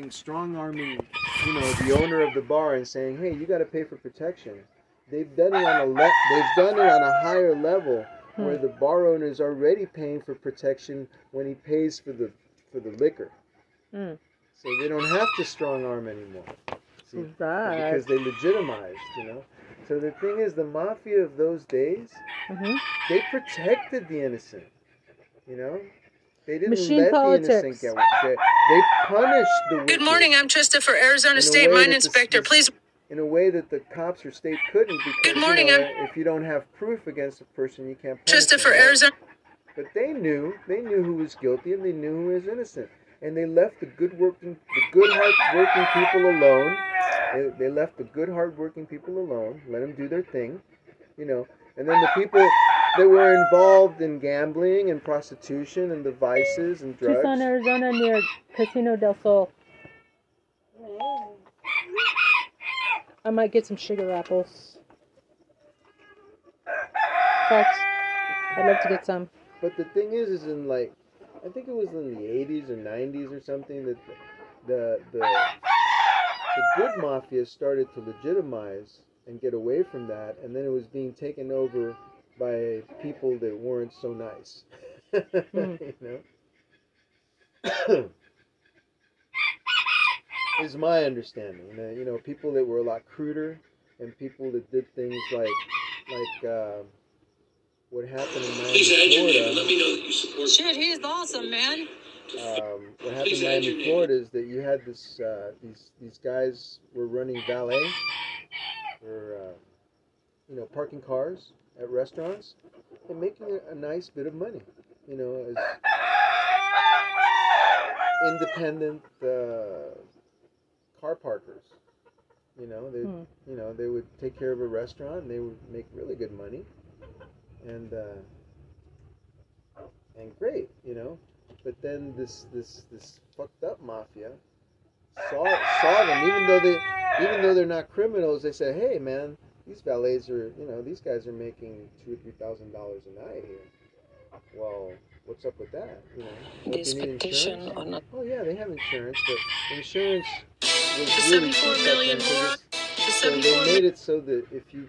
strong arming, you know, the owner of the bar and saying, "Hey, you got to pay for protection." They've done it on a le- they've done it on a higher level where the bar owner is already paying for protection when he pays for the for the liquor. Mm. So they don't have to strong arm anymore. See, Right. because they legitimized, you know. So the thing is, the mafia of those days, hmm they protected the innocent. You know, they didn't Machine let politics. the innocent get. They, they punished the. Good morning. I'm Trista for Arizona State Mine that the Inspector. Please. in a way that the cops or state couldn't because Good morning, you know, I'm- if you don't have proof against a person, you can't. punish Trista for them, right? Arizona. But they knew, they knew who was guilty and they knew who was innocent, and they left the good working, the good hard working people alone. They, they left the good hard working people alone, let them do their thing, you know. And then the people that were involved in gambling and prostitution and the vices and drugs. Tucson, Arizona, near Casino del Sol. I might get some sugar apples. Facts. I'd love to get some. But the thing is, is in like, I think it was in the '80s or '90s or something that the the the good mafia started to legitimize and get away from that, and then it was being taken over by people that weren't so nice. you know. is my understanding. You know, you know, people that were a lot cruder and people that did things like like uh, what happened in Miami, Please add your name and Florida. let me know that you support Shit, he's awesome, man. Um, what happened Please in Miami. Florida, is that you had this uh, these these guys were running valet for uh, you know parking cars at restaurants and making a, a nice bit of money. You know, as independent uh, car parkers. You know, they Hmm. you know they would take care of a restaurant and they would make really good money, and uh, and great. You know, but then this this this fucked up mafia saw saw them even though they even though they're not criminals they said, hey man these valets are you know these guys are making two or three thousand dollars a night here well what's up with that you know Don't This they need petition insurance? or not. oh yeah they have insurance but insurance was The really 74 cheap million then, so more. this- The so they made it so that if you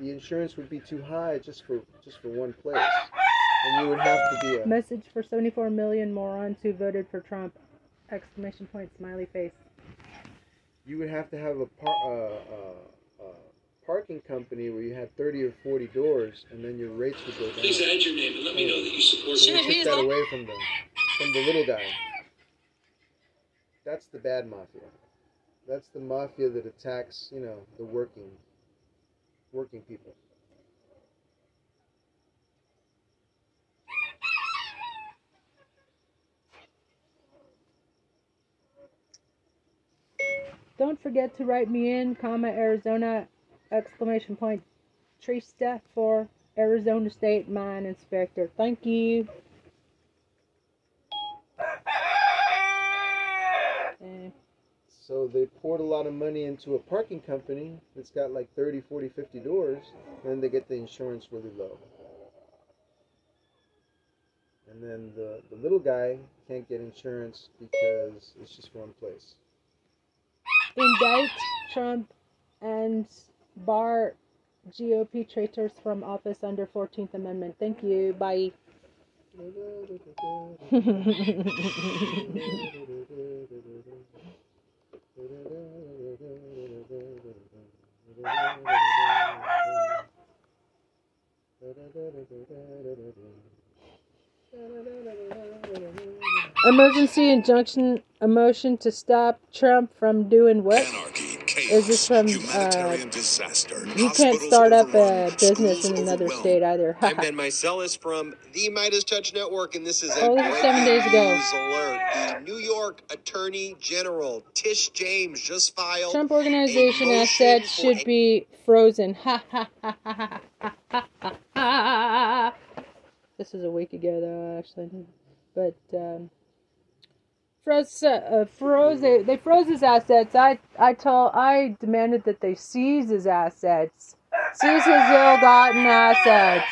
the insurance would be too high just for just for one place and you would have to be a Message for 74 million morons who voted for Trump. Exclamation point, smiley face. you would have to have a par- uh, uh, uh, parking company where you had 30 or 40 doors and then your rates would go down. Please add your name and let me know that you support So Shit, they took he's that away from them, from the little guy. That's the bad mafia. That's the mafia that attacks, you know, the working, working people. Don't forget to write me in, comma, Arizona, exclamation point, Trista for Arizona State Mine Inspector. Thank you. So they poured a lot of money into a parking company that's got like 30, 40, 50 doors, and then they get the insurance really low. And then the, the little guy can't get insurance because it's just one place. indict Trump and bar GOP traitors from office under 14th Amendment. Thank you. Bye. Emergency injunction, a motion to stop Trump from doing what? Anarchy, is this from? Uh, you can't start up a business in another state either. I'm Ben Meiselas from the Midas Touch Network, and this is a Only seven days ago. alert. The New York Attorney General Tish James just filed. Trump Organization assets should be frozen. Ha ha ha ha ha ha ha. This is a week ago, though, actually, but. Um, froze, uh, froze. They, froze his assets. I I told I demanded that they seize his assets, seize his ill-gotten assets,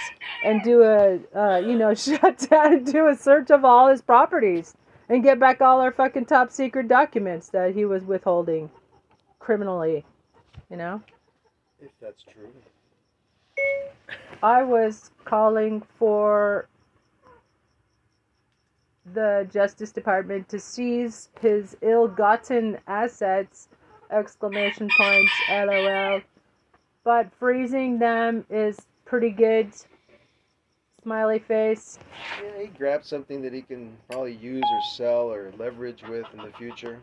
and do a uh, you know shut down, do a search of all his properties, and get back all our fucking top secret documents that he was withholding criminally. You know? If that's true. I was calling for the Justice Department to seize his ill-gotten assets exclamation points lol. But freezing them is pretty good. Smiley face. Yeah, he grabbed something that he can probably use or sell or leverage with in the future.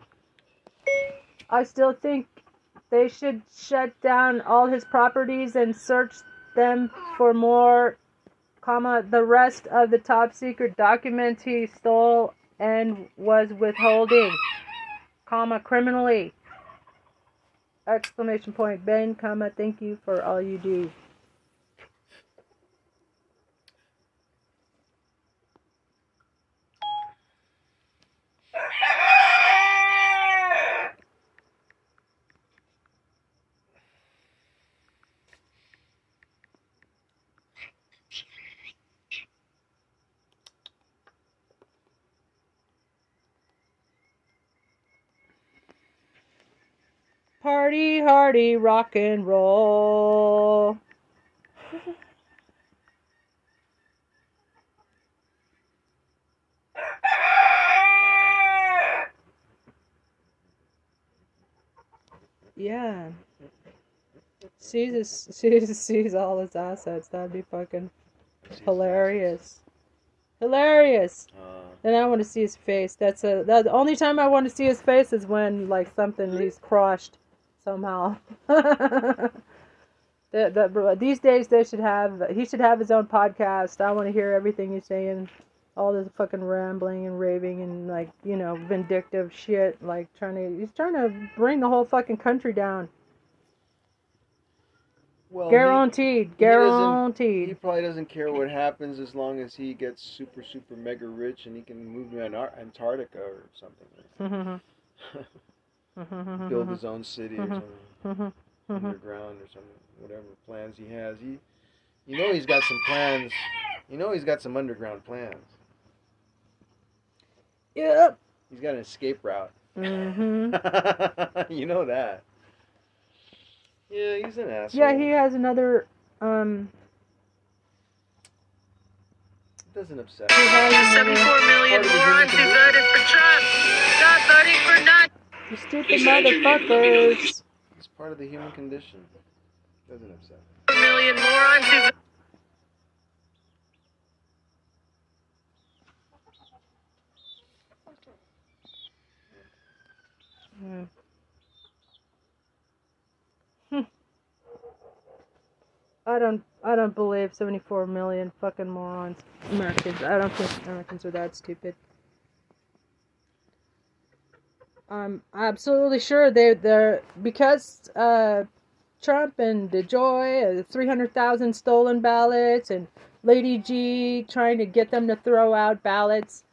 I still think they should shut down all his properties and search them for more, comma, the rest of the top secret documents he stole and was withholding, comma, criminally. Exclamation point, Ben, comma, thank you for all you do. Party rock and roll. Yeah. Sees his, sees sees all his assets. That'd be fucking hilarious. Hilarious. Uh, And I want to see his face. That's a that, the only time I want to see his face is when like something he's crushed somehow. that, that these days they should have he should have his own podcast. I want to hear everything he's saying, all this fucking rambling and raving and like you know vindictive shit. Like trying to he's trying to bring the whole fucking country down. well, Guaranteed, he guaranteed. He probably doesn't care what happens as long as he gets super, super mega rich and he can move to Antarctica or something. Mm-hmm, build mm-hmm, his own city or mm-hmm. something underground or something. Whatever plans he has, he, you know, he's got some plans. You know, he's got some underground plans. yep. He's got an escape route. hmm you know that. Yeah, he's an asshole. Yeah, he has another um. It doesn't upset. Me. 74 million Part morons who voted for Trump. Stop voting for none. You stupid He's motherfuckers. It's part of the human condition. Doesn't upset. me. million morons who Hmm. Hmm. I don't. I don't believe seventy-four million fucking morons, Americans. I don't think Americans are that stupid. I'm absolutely sure they they're because uh, Trump and DeJoy, uh, three hundred thousand stolen ballots, and Lady G trying to get them to throw out ballots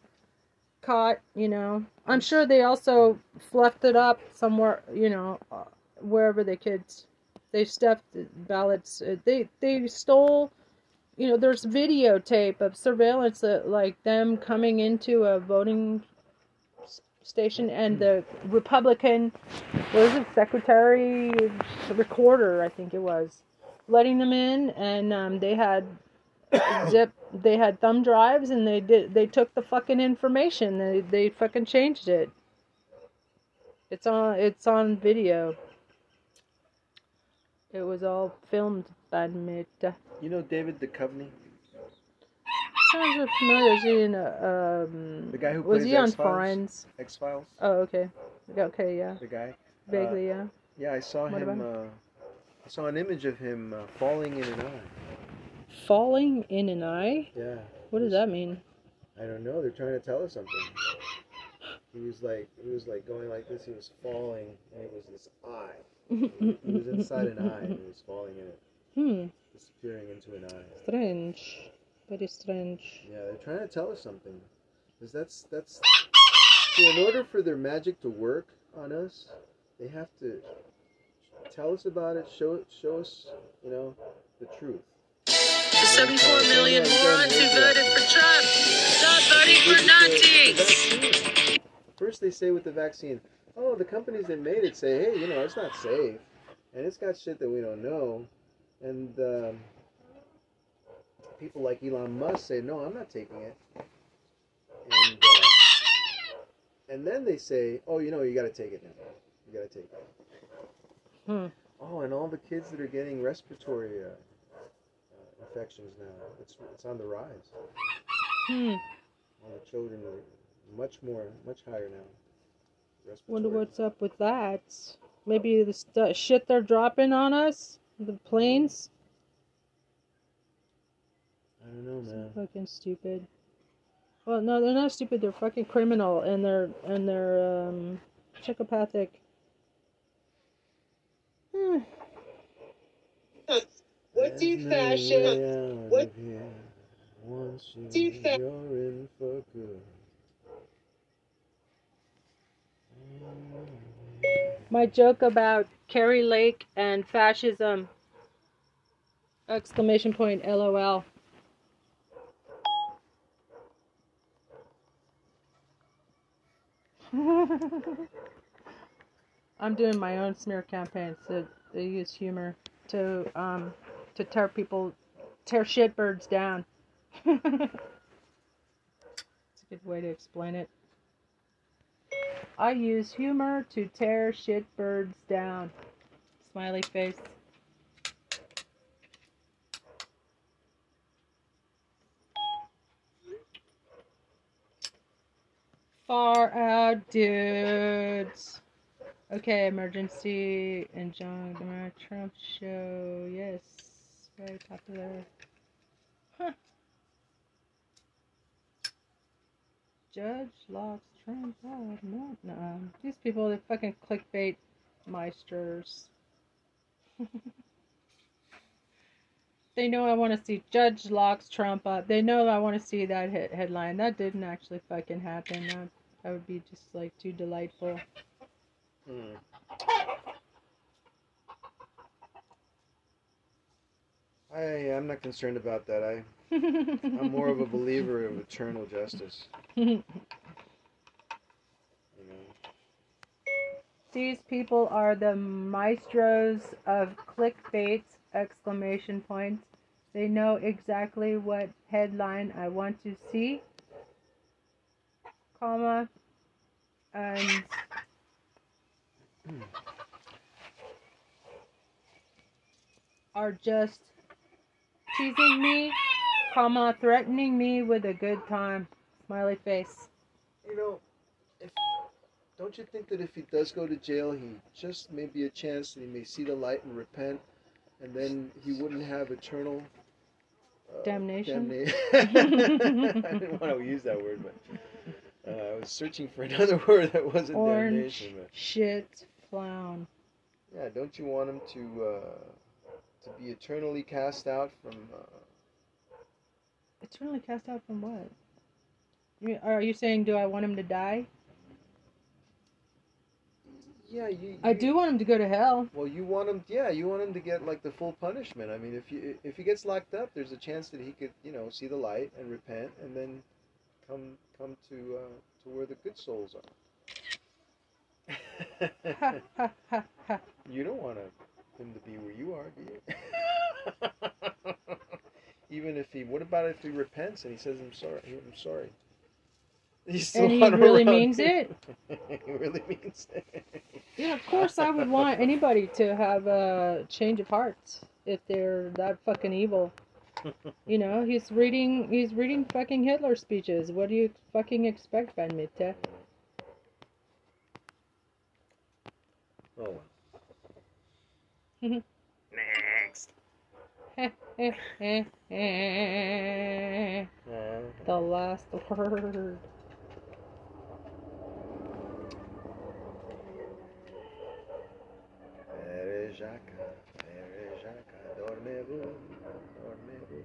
caught. You know, I'm sure they also fluffed it up somewhere. You know, uh, wherever they could. They stuffed ballots. uh, They they stole. You know, there's videotape of surveillance that like them coming into a voting station and the Republican, what was it, secretary, recorder, I think it was, letting them in, and um, they had zip, they had thumb drives, and they did, they took the fucking information, they they fucking changed it. It's on, it's on video. It was all filmed by me. You know David Duchovny, Sounds familiar. Is he in a, um, the guy who was he on X-Files? Friends? X Files. Oh, okay. Okay, yeah. The guy. Vaguely, yeah. Yeah, I saw What him. Uh, I saw an image of him uh, falling in an eye. Falling in an eye? Yeah. What does that mean? I don't know. They're trying to tell us something. He was like, he was like going like this. He was falling, and it was this eye. He was inside an eye, and he was falling in it, Hmm. disappearing into an eye. Strange. Very strange. Yeah, they're trying to tell us something. Cause that's that's. See, in order for their magic to work on us, they have to tell us about it, show it, show us, you know, the truth. The 74 million morons who voted for Trump. Stop voting for Nazis. First, they say with the vaccine, oh, the companies that made it say, hey, you know, it's not safe, and it's got shit that we don't know, and um, people like Elon Musk say, no, I'm not taking it, and uh, and then they say, oh, you know, you got to take it now, you got to take it. Hmm. Oh, and all the kids that are getting respiratory uh, uh, infections now, it's it's on the rise. Hmm. All the children are much more, much higher now. Wonder what's up with that. Maybe the st- shit they're dropping on us, the planes. I don't know, man. Fucking stupid. Well, no, they're not stupid. They're fucking criminal, and they're and they're um, psychopathic. Hmm. What do There's no fashion? what. Once you, do fa- you're in for good. My joke about Kari Lake and fascism. Exclamation point! LOL. I'm doing my own smear campaign, so they use humor to um to tear people, tear shitbirds down. it's a good way to explain it. I use humor to tear shitbirds down. Smiley face. Far out, dudes. Okay, emergency and John Donald Trump show. Yes, very popular. Huh. Judge locks Trump out. No, no. These people, they fucking clickbait meisters. they know I want to see Judge locks Trump up. They know I want to see that hit headline. That didn't actually fucking happen. That, that would be just like too delightful. Hmm. I I'm not concerned about that. I I'm more of a believer of eternal justice. You know. These people are the maestros of clickbait! Exclamation point. They know exactly what headline I want to see, comma, and are just teasing me, comma, threatening me with a good time. Smiley face. You know, if don't you think that if he does go to jail, he just may be a chance that he may see the light and repent, and then he wouldn't have eternal uh, Damnation? damna- I didn't want to use that word, but uh, I was searching for another word that wasn't Orange damnation. But shit clown. yeah, don't you want him to uh, to be eternally cast out from? Uh, Eternally cast out from what? You, are you saying, do I want him to die? Yeah, you, I do want him to go to hell. Well, you want him, yeah, you want him to get like the full punishment. I mean, if you if he gets locked up, there's a chance that he could, you know, see the light and repent, and then come come to uh, to where the good souls are. you don't want him to be where you are, do you? Even if he, what about if he repents and he says, "I'm sorry, I'm sorry." Still And he really around means it? he really means it. Yeah, of course I would want anybody to have a change of heart if they're that fucking evil. You know, he's reading he's reading fucking Hitler speeches. What do you fucking expect, Van Mitte? Oh well. Next. the last word. Jaca, Mère Jaca, dormez-vous, dormez-vous.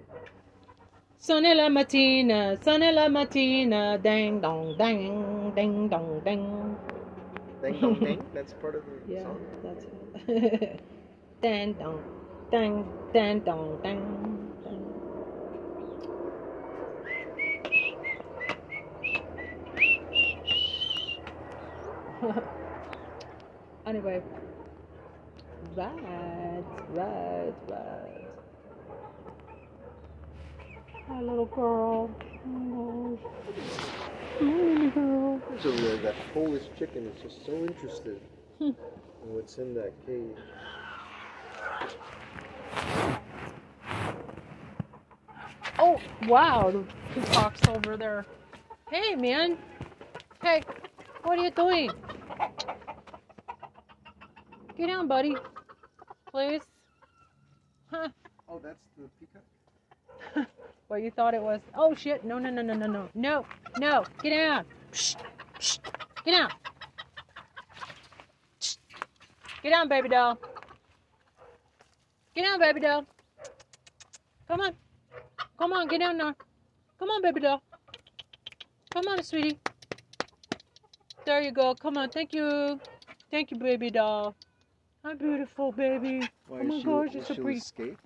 La mattina, sonne la mattina, ding dong dang, ding dong ding. Ding dong ding? That's part of the yeah, song? Yeah, that's it. ding dong, dang, dang dong dang. anyway, Right, right, right. My little girl. Oh my gosh. Little girl. There's over that Polish chicken is just so interested Hmm. in what's in that cage. Oh, wow. The peacock's over there. Hey, man. Hey, what are you doing? Get down, buddy. Please. Huh. Oh, that's the peacock? What you thought it was? Oh, shit. No, no, no, no, no, no. No, no. Get down. Shh. Shh. Get down. Get down, baby doll. Get down, baby doll. Come on. Come on, get down now. Come on, baby doll. Come on, sweetie. There you go. Come on. Thank you. Thank you, baby doll. Hi, beautiful baby. Why, Oh my she, gosh, it's a she'll escape?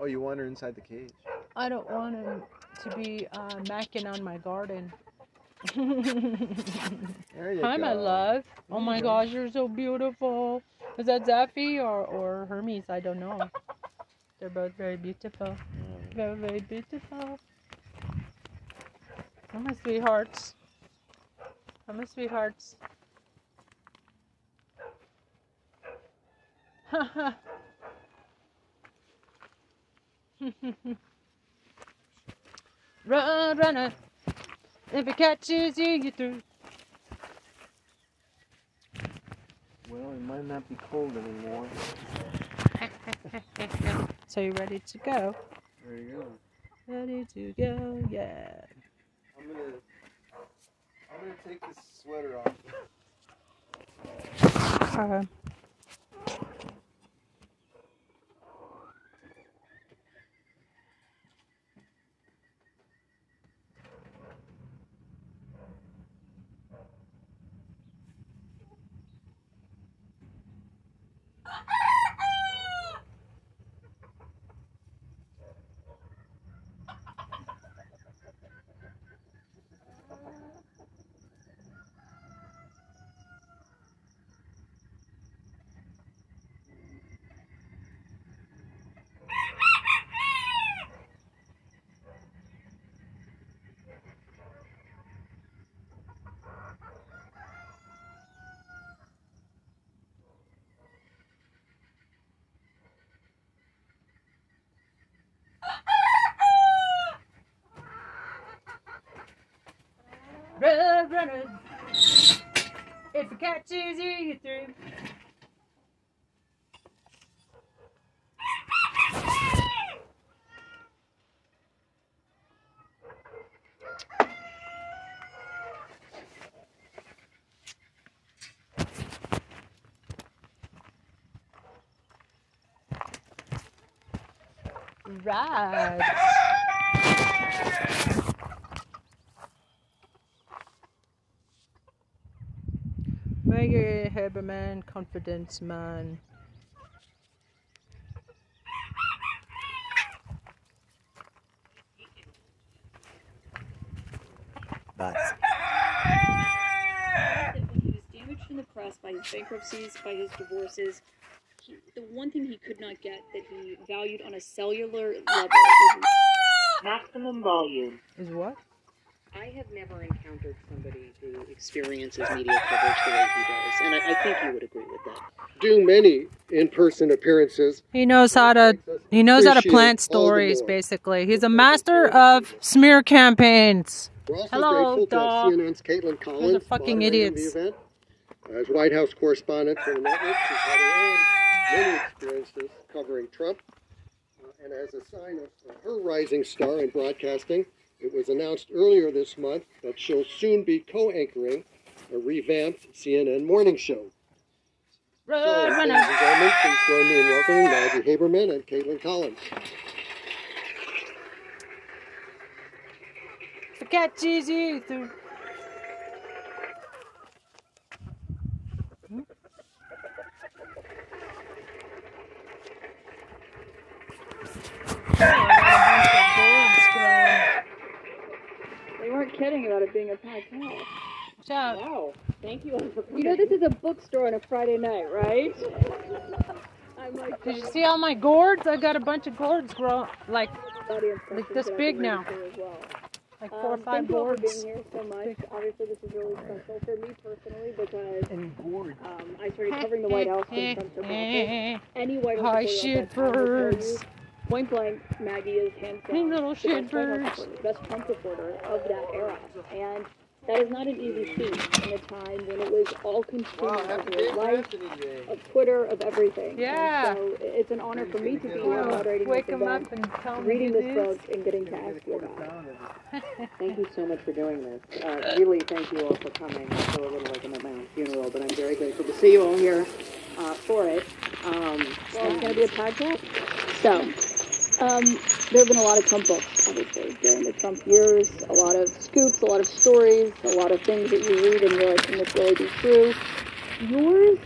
Oh, you want her inside the cage? I don't want him to be uh, macking on my garden. There you Hi, go. my love. Oh my gosh, you're so beautiful. Is that Zaffy or, or Hermes? I don't know. They're both very beautiful. Mm. Very, very beautiful. Oh, my sweethearts. Oh, my sweethearts. Run, runner. If it catches you, you through. Well, it might not be cold anymore. so you ready to go? There you go. Ready to go, yeah. I'm gonna, I'm gonna take this sweater off. Uh, run, runner. If it catches you, you're through. Right. Maggie Haberman, confidence man. But that when he was damaged in the press by his bankruptcies, by his divorces, he, the one thing he could not get that he valued on a cellular level was Maximum volume. Is what? I never encountered somebody who experiences media coverage the way he does, and I, I think you would agree with that. do many in-person appearances. He knows how to he knows how to plant stories basically. He's a master of smear campaigns. Hello, grateful dog. CNN's Kaitlan Collins Those are fucking moderating idiots. the event. As White House correspondent for the network, she's had her own many experiences covering Trump. Uh, and as a sign of uh, her rising star in broadcasting, it was announced earlier this month that she'll soon be co-anchoring a revamped CNN morning show. So, ladies and gentlemen, please join me in welcoming Maggie Haberman and Kaitlan Collins. If it catches you through. They weren't kidding about it being a packed house. Watch out. Wow. Thank you all for coming. You know this is a bookstore on a Friday night, right? I'm like, Did you see all my gourds? I got a bunch of gourds grow like like this big now. ready for as well. like four or Um, five thank you all for gourds. being here so much. Obviously, this is really special for me personally because And gourd. um, I started covering the White House when Trump took office. Any White House Hi, reporter at that time will tell shitbirds. you, Point blank, Maggie is hands Hey, down little the best White reporter, Trump reporter of that era, and that is not an easy feat in a time when it was all consuming of your life, of Twitter, of everything. Yeah. And so it's an honor for me to be here Well, moderating wake this them event, up and tell them reading this it book, and getting to ask you about it. Thank you so much for doing this. Uh, really, thank you all for coming. I feel a little like I'm at my own funeral, but I'm very grateful to see you all here uh, for it. Um, Well, it's going to be a podcast. So, um, there have been a lot of Trump books, obviously, during the Trump years. A lot of scoops, a lot of stories, a lot of things that you read and you're like, can this really be true? Yours,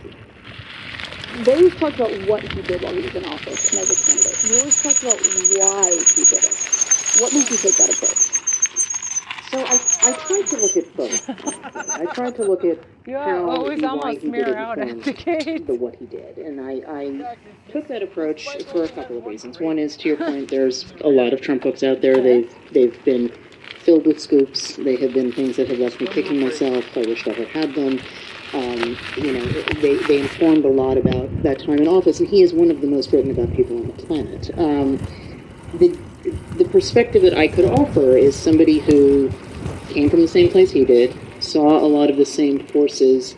they talked about what he did while he was in office and as a candidate. Yours talked about why he did it. What made you take that approach? So I, I tried to look at both. I tried to look at You how always and why almost he did out at the gate. the what he did, and I, I took that approach for a couple of reasons. One is to your point, there's a lot of Trump books out there. They've they've been filled with scoops. They have been things that have left me kicking myself. I wish I had had them. Um, you know, they, they informed a lot about that time in office, and he is one of the most written about people on the planet. Um, the the perspective that I could offer is somebody who came from the same place he did, saw a lot of the same forces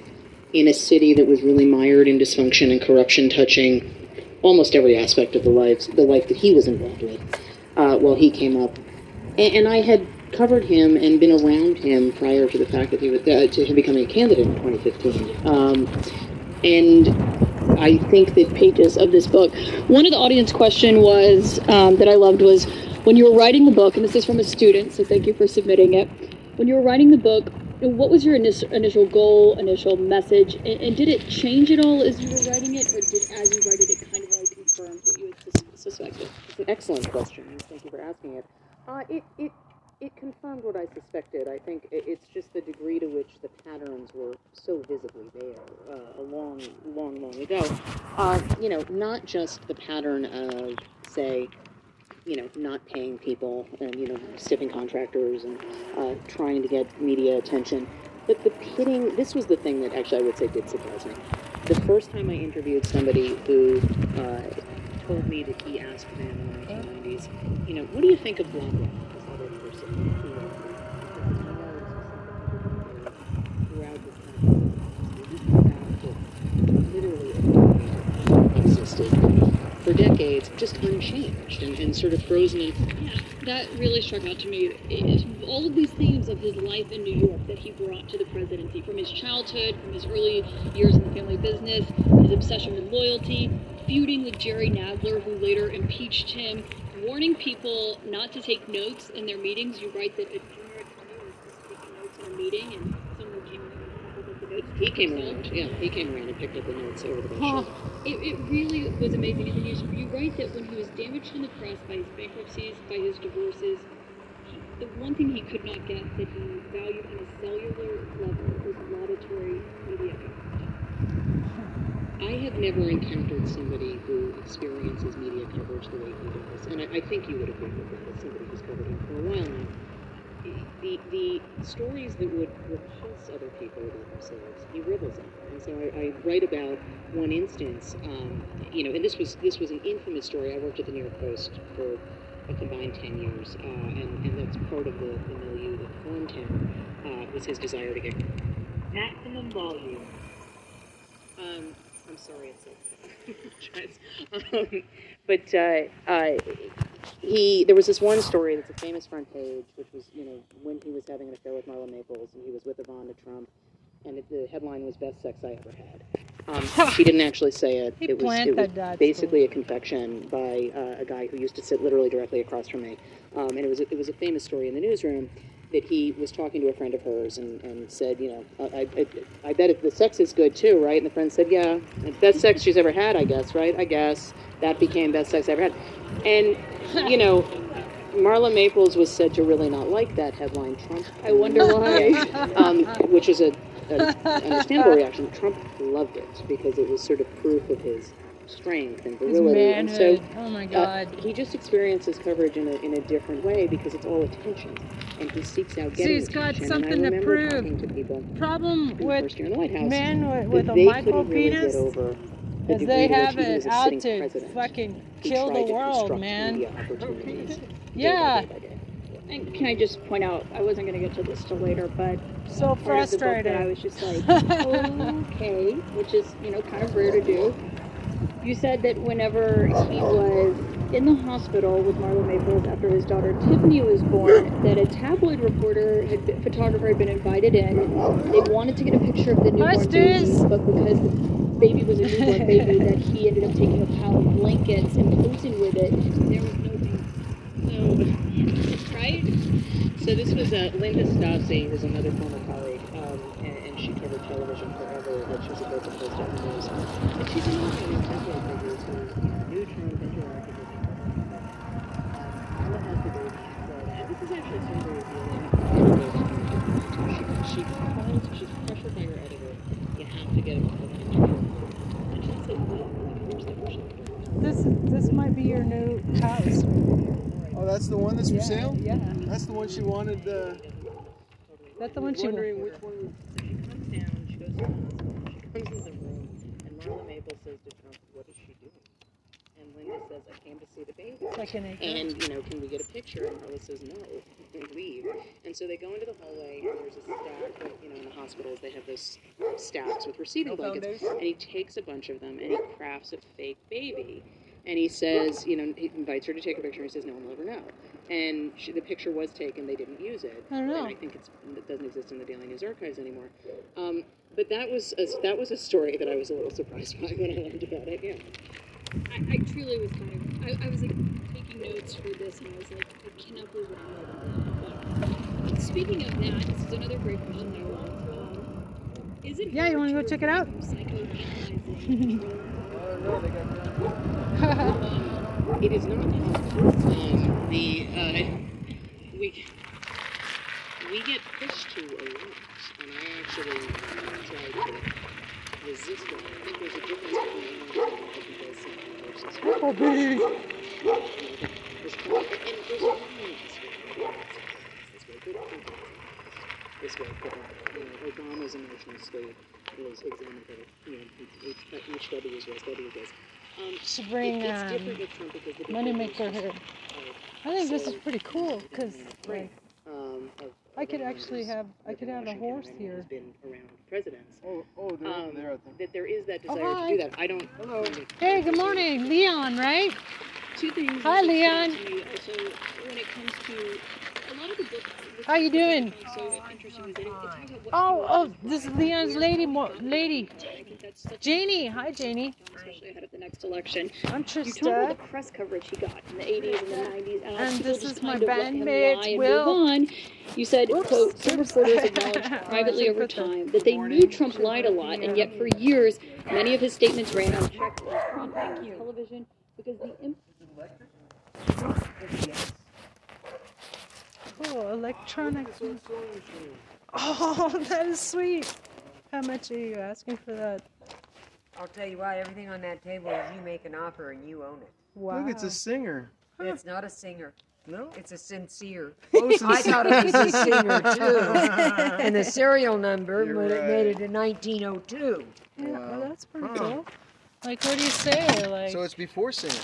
in a city that was really mired in dysfunction and corruption, touching almost every aspect of the life the life that he was involved with uh, while he came up. And, and I had covered him and been around him prior to the fact that he was uh, to him becoming a candidate in 2015. Um, and I think the pages of this book. One of the audience question was um, that I loved was when you were writing the book, and this is from a student, so thank you for submitting it. When you were writing the book, what was your initial, initial goal, initial message, and, and did it change at all as you were writing it, or did as you write it, it kind of only confirmed what you had sus- suspected? It's an excellent question, thank you for asking it. Uh, it, it, it confirmed what I suspected. I think it's just the degree to which the patterns were so visibly there uh, a long, long, long ago. Uh, you know, not just the pattern of, say, you know, not paying people and, you know, stiffing contractors and uh, trying to get media attention. But the pitting, this was the thing that actually I would say did surprise me. The first time I interviewed somebody who uh, told me that he asked them in the 1990s, you know, what do you think of blah blah? For decades, just unchanged and, and sort of frozen in Yeah, that really struck out to me. It, all of these themes of his life in New York that he brought to the presidency, from his childhood, from his early years in the family business, his obsession with loyalty, feuding with Jerry Nadler, who later impeached him, warning people not to take notes in their meetings. You write that a junior attorney was taking notes in a meeting, and someone came around and picked up the notes. He came around, yeah, he came around and picked up the notes over the bench. It, it really was amazing. And you, you write that when he was damaged in the press by his bankruptcies, by his divorces, he, the one thing he could not get that he valued on a cellular level was laudatory media coverage. I have never encountered somebody who experiences media coverage the way he does, and I, I think you would agree with that as somebody who's covered him for a while now. The, the stories that would repulse other people about themselves, he rivels at. And so I, I write about one instance, um, you know, and this was this was an infamous story. I worked at the New York Post for a combined 10 years, uh, and, and that's part of the, the milieu that formed him, uh, was his desire to get Maximum volume. um, I'm sorry, it's a but uh, uh, he there was this one story that's a famous front page, which was you know when he was having an affair with Marla Maples and he was with Ivana Trump, and it, the headline was "Best Sex I Ever Had." Um, she didn't actually say it. He it was it was basically a confection by uh, a guy who used to sit literally directly across from me, um, and it was a, it was a famous story in the newsroom that he was talking to a friend of hers and, and said, you know, I, I, I bet if the sex is good too, right? And the friend said, yeah, best sex she's ever had, I guess, right? I guess that became best sex I ever had. And, you know, Marla Maples was said to really not like that headline, Trump. I wonder why. um, which is a an understandable reaction. Trump loved it because it was sort of proof of his strength and virility. And so. Oh my uh, God. he just experiences coverage in a, in a different way because it's all attention, and he seeks out See, getting he's got attention. something to prove. to Problem with first year in the White House men with, that with a they micro couldn't really penis over the is degree they have it out sitting to president fucking kill the world, man. media opportunities Yeah. day by day. And can I just point out, I wasn't going to get to this till later, but So part of the book that I was just like, okay, which is, you know, kind of rare to do. You said that whenever he was in the hospital with Marla Maples after his daughter Tiffany was born, that a tabloid reporter, had been, photographer, had been invited in. They wanted to get a picture of the newborn baby, but because the baby was a newborn baby, that he ended up taking a pile of blankets and posing with it. There was no So, right? So this was uh, Linda Stasi, who's another former colleague, um, and, and she covered television forever, but she's about to post on the news. And she's an interesting tabloid figure who knew Trump, interacted with him. Um, Ella has the baby, but, and this is actually sort of revealing. She, she calls, she's pressured by her editor, you have to get him on the interview. And she said, well, here's the question. This this might be your new house. Oh, that's the one that's for Yeah, sale? yeah. That's the one she wanted. Uh, That's the one she wondering which one was. So she comes down, she goes to the hospital, she comes into the room, and Marla Maples says to Trump, What is she doing? And Linda says, I came to see the baby. like an. And, you know, can we get a picture? And Marla says, No, And leave. And so they go into the hallway, and there's a stack of, you know, in the hospitals, they have those stacks with receiving blankets. And he takes a bunch of them and he crafts a fake baby. And he says, you know, he invites her to take a picture. And he says, no one will ever know. And she, the picture was taken. They didn't use it. I don't know. And I think it's, it doesn't exist in the Daily News archives anymore. Um, but that was a, that was a story that I was a little surprised by when I learned about it. Yeah. I, I truly was kind of I, I was like taking notes for this and I was like I cannot believe what I know about that. Speaking of that, this is another great question that I want. Um, is it Yeah, you wanna go check it out? Psychoanalyzing no, they got it is not um, the uh, we we get pushed to a lot, and I actually try to resist it. I think there's a difference between analyzing versus baby. There's kind and there's a lot of. This way, good point. This way, good point. Obama's emotional state was examined by, you know, each, each study was well studied was. Um, Should bring it- it's um, different with Trump because the moneymaker here. I think this is pretty cool because like um, I could actually have I could have a horse here. who's been around presidents. Oh, oh, they're Um, there. I think. that there is that Oh, desire to do that. I don't. Hello. Hey, good morning, Leon. Right? two things Hi, Leon. stand me also when it comes to a lot of the books How you doing? so interesting is they, don't- they talk about what Oh, oh, this is Leon's lady, mo- lady, I think that's such Janie. Hi, Janie. especially ahead of the next election. I'm You talk about the press coverage he got in the 80s and the 90s, and, And this is my kind of let him bandmate, Will. move on. You said, Whoops. quote, some reporters acknowledged privately over time that they knew Trump lied a lot, and yet for years, many of his statements ran unchecked on on television because the imp- Cool, electronic. Oh, oh that is sweet. How much are you asking for that? I'll tell you why. Everything on that table is you make an offer and you own it. Wow. Look, it's a singer. It's not a singer. No. It's a sincere. Oh, I thought it was a singer too. and the serial number You're when it made it in 1902. Yeah, well, that's pretty Huh. cool. Like, what do you say? Like, So it's before singer.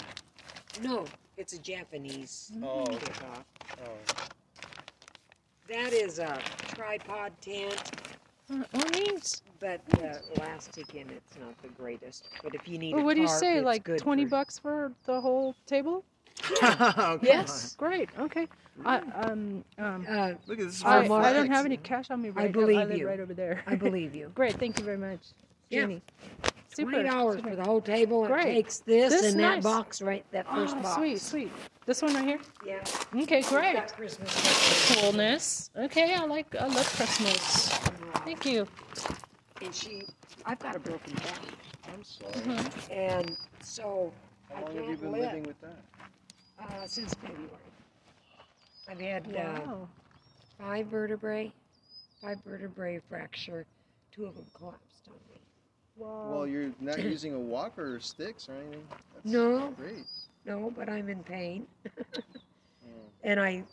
No, it's a Japanese. Oh. Mm-hmm. Oh. That is a tripod tent, uh, but the elastic in it's not the greatest. But if you need Well, a what do you tarp, say? it's Like good 20 for- bucks for the whole table? Oh, come Yes. Great. Okay. I um um. Uh, Look at this. I, I don't have any cash on me right now. believe I live you. right over there. I believe you. Great. Thank you very much, Yeah. Jeannie. Super. Twenty dollars super. for the whole table. Great. It takes this, This and that nice. box right, that first Oh, box. sweet, sweet. This one right here. Yeah. Okay, great. Got Christmas. Coolness. Okay, I like. I love Christmas. Thank you. And she, I've got a broken back, I'm sorry. Mhm. and so How long have you can't been lift living with that? uh, since February. I've had uh, five vertebrae, five vertebrae fracture, two of them collapsed on me. Wow. Well, you're not using a walker or sticks or anything. That's No. Great. No, but I'm in pain. And I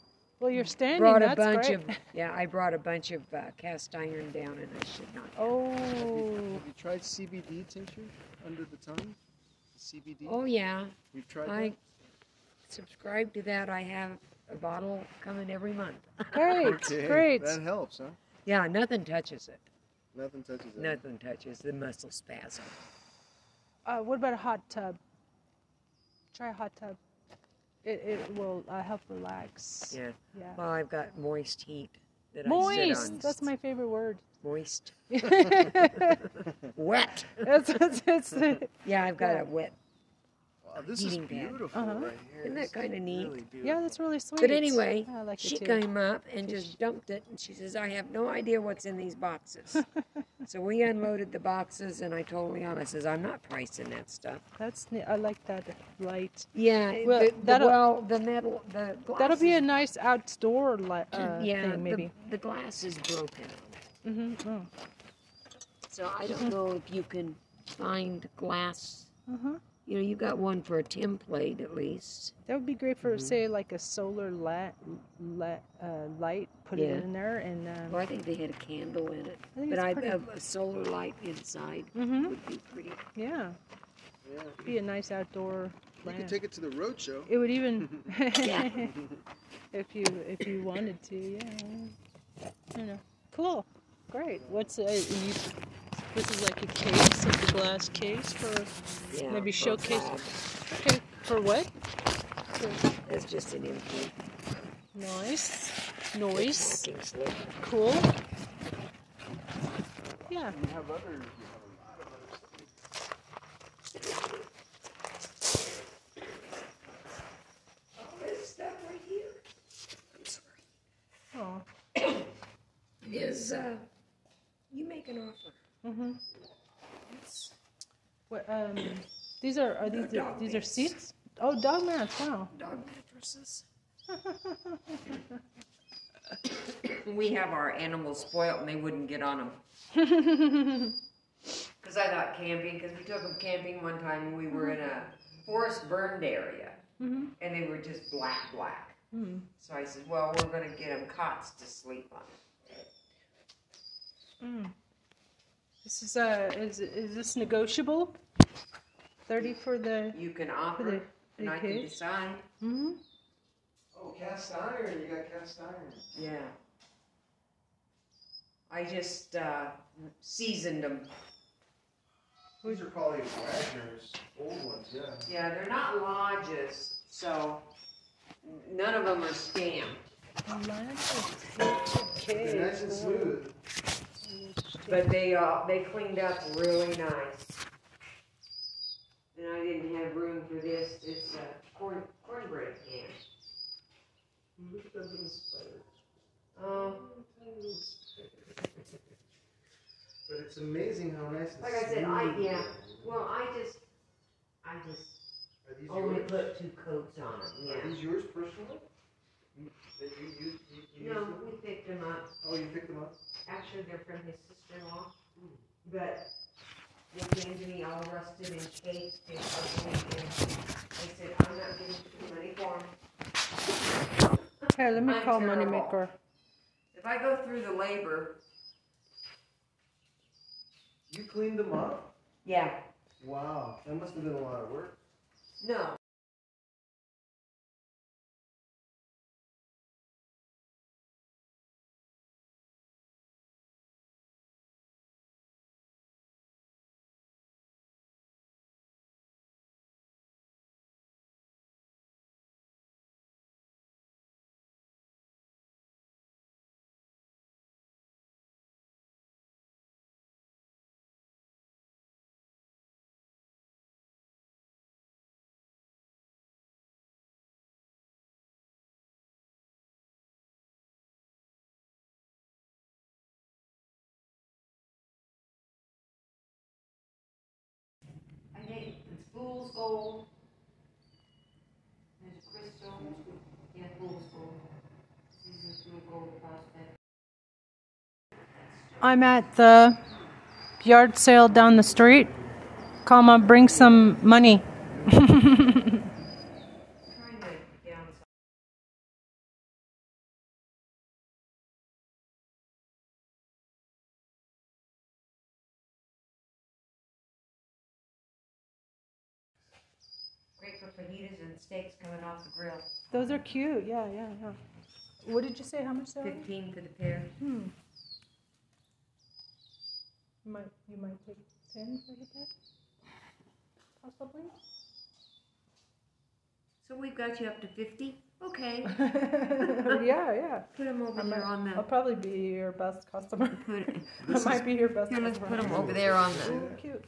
well, you're standing. brought a That's bunch great. of yeah, I brought a bunch of uh, cast iron down, and I should not. Oh. Have you tried CBD tincture under the tongue? CBD. Oh yeah, You've tried I that? subscribe to that. I have a bottle coming every month. Great, Okay, great. That helps, huh? Yeah, nothing touches it. Nothing touches it. Nothing touches the muscle spasm. Uh, what about a hot tub? Try a hot tub. It, it will uh, help relax. Yeah. Yeah. Well, I've got moist heat that I Moist. sit on. That's my favorite word. moist. wet. That's, that's, that's. Yeah, I've got a wet. Wow, this is beautiful uh-huh. right here. Isn't that kinda neat? really Yeah, that's really sweet. But anyway, I like she came up and just dumped it, and she says, "I have no idea what's in these boxes." so we unloaded the boxes, and I told Leon, I says, "I'm not pricing that stuff." That's neat. I like that light. Yeah, Well, the, the, that'll- well, the metal, the glass That'll be a nice outdoor li- uh, yeah, thing, maybe. The, glass is broken Mm-hmm. Oh. so I don't know if you can find glass. Uh-huh. You know, you got one for a template at least. That would be great for, Mm-hmm. say, like a solar la- la- uh, light. Put Yeah. it in there, and um, Well, I think they had a candle in it, I think but it's I, pretty. a, a solar light inside Mhm. would be pretty. yeah, Yeah. be a nice outdoor You could take it to the road show. It would even, if you if you wanted to, yeah. You know, cool, great. What's uh, you, this is like a case, like a glass case for Yeah, maybe for showcase. Okay, for what? For That's just an empty Nice. noise, cool. Yeah. You have other. This stuff right here. I'm sorry. Oh. Is uh, you make an offer? Mm-hmm. It's What? Um. These are are these dog these are mats. seats? Oh, dog mats. Wow. dog mattresses. we have our animals spoiled, and they wouldn't get on them. Because I thought camping, because we took them camping one time, and we were in a forest burned area, mm-hmm. and they were just black, black. Mm. So I said, well, we're going to get them cots to sleep on. Mm. This is uh is is this negotiable? Thirty for the. You can For offer, the- it, and the I can cage? decide. Mm-hmm. Oh, cast iron. You got cast iron. Yeah. I just uh, seasoned them. These are probably Wagner's old ones, yeah. Yeah, they're not lodges, so none of them are stamped. They're nice and smooth. But they uh, they cleaned up really nice. And I didn't have room for this. It's a corn cornbread can. Look at that little spider. Um, But it's amazing how nice and like I said, I smooth yeah. it is. Well, I just I just Are these only yours? put two coats on them. Are Yeah. these yours personally? That you, you, you, you No, them? we picked them up. Oh, you picked them up? Actually, they're from his sister-in-law, but they came to me all rusted and caked and ugly, and I said, I'm not giving you money for them. Okay, let me I'm call terrible. Moneymaker. If I go through the labor, You cleaned them up? yeah, Wow, that must have been a lot of work. no. Fool's gold. There's crystal. Yeah, fool's gold. This is fool's gold prospect. I'm at the yard sale down the street, Come comma, bring some money. fajitas steaks coming off the grill. Those are cute. Yeah, yeah, yeah. What did you say? How much they were? Fifteen for the pair. Hmm. You might you might take ten for the pair, Possibly. So we've got you up to fifty? Okay. yeah, yeah. Put them over I might- there on the. I'll probably be your best customer. Put it. I might be your best Here, let's customer. put them over there on the. Ooh, cute.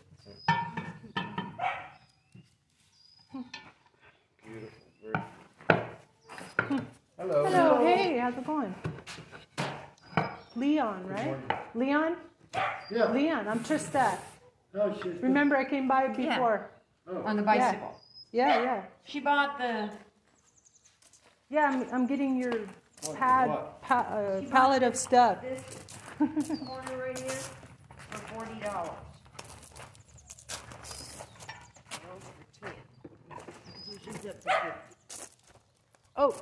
Beautiful. Very. Hello. Hello. Hey, how's it going? Leon, right? Leon? Yeah. Leon, I'm Trista. No, she's. Remember I came by Yeah. before? On the bicycle. Yeah, yeah. She bought the. Yeah, I'm, I'm getting your What, pad, what? pa, uh, palette of stuff. This corner right here for forty dollars. Those for ten. She's up to fifty. Oh,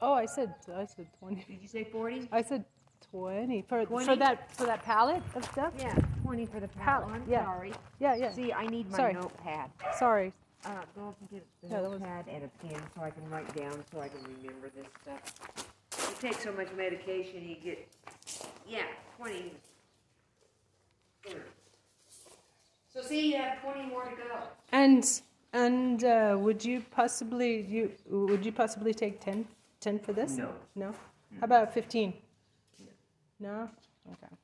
oh, I said I said twenty. Did you say forty? I said twenty for for that for that palette of stuff. Yeah, twenty for the Palette, palette. I'm yeah. sorry. Yeah, yeah. See, I need my Sorry. notepad. Sorry. Uh, go up and get the Yeah, that was- notepad and a pen so I can write down so I can remember this stuff. You take so much medication, you get, yeah, twenty. So see, you have twenty more to go. And and uh, would you possibly you would you possibly take 10, 10 for this? No. No. How about fifteen? No. Okay.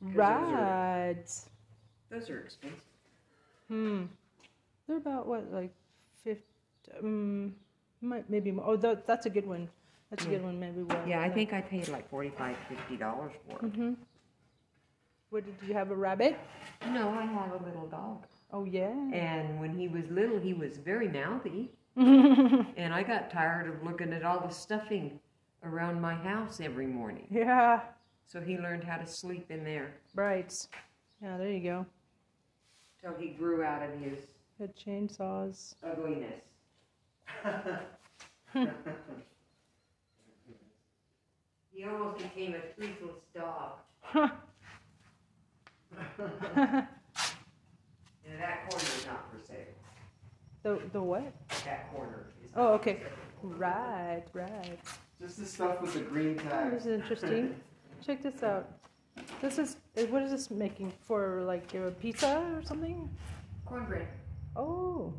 those Right. Those are expensive. Hmm. They're about what, like, fifty? Um, might maybe more. Oh, that, that's a good one. That's a good one. Maybe one. Yeah, I think I paid like forty-five, fifty dollars for it. Mm-hmm. What did you have a rabbit? No, I have a little dog. Oh yeah. And when he was little, he was very mouthy. And I got tired of looking at all the stuffing around my house every morning. yeah. So he learned how to sleep in there Right. Yeah. There you go. till he grew out of his The chainsaws. ugliness. He almost became a toothless dog. And that corner is not. The the what? That corner. Oh, okay. Right. Right. Just the stuff with the green Oh, this is interesting. Check this out. This is uh, what is this making for like a pizza or something? Cornbread. Oh,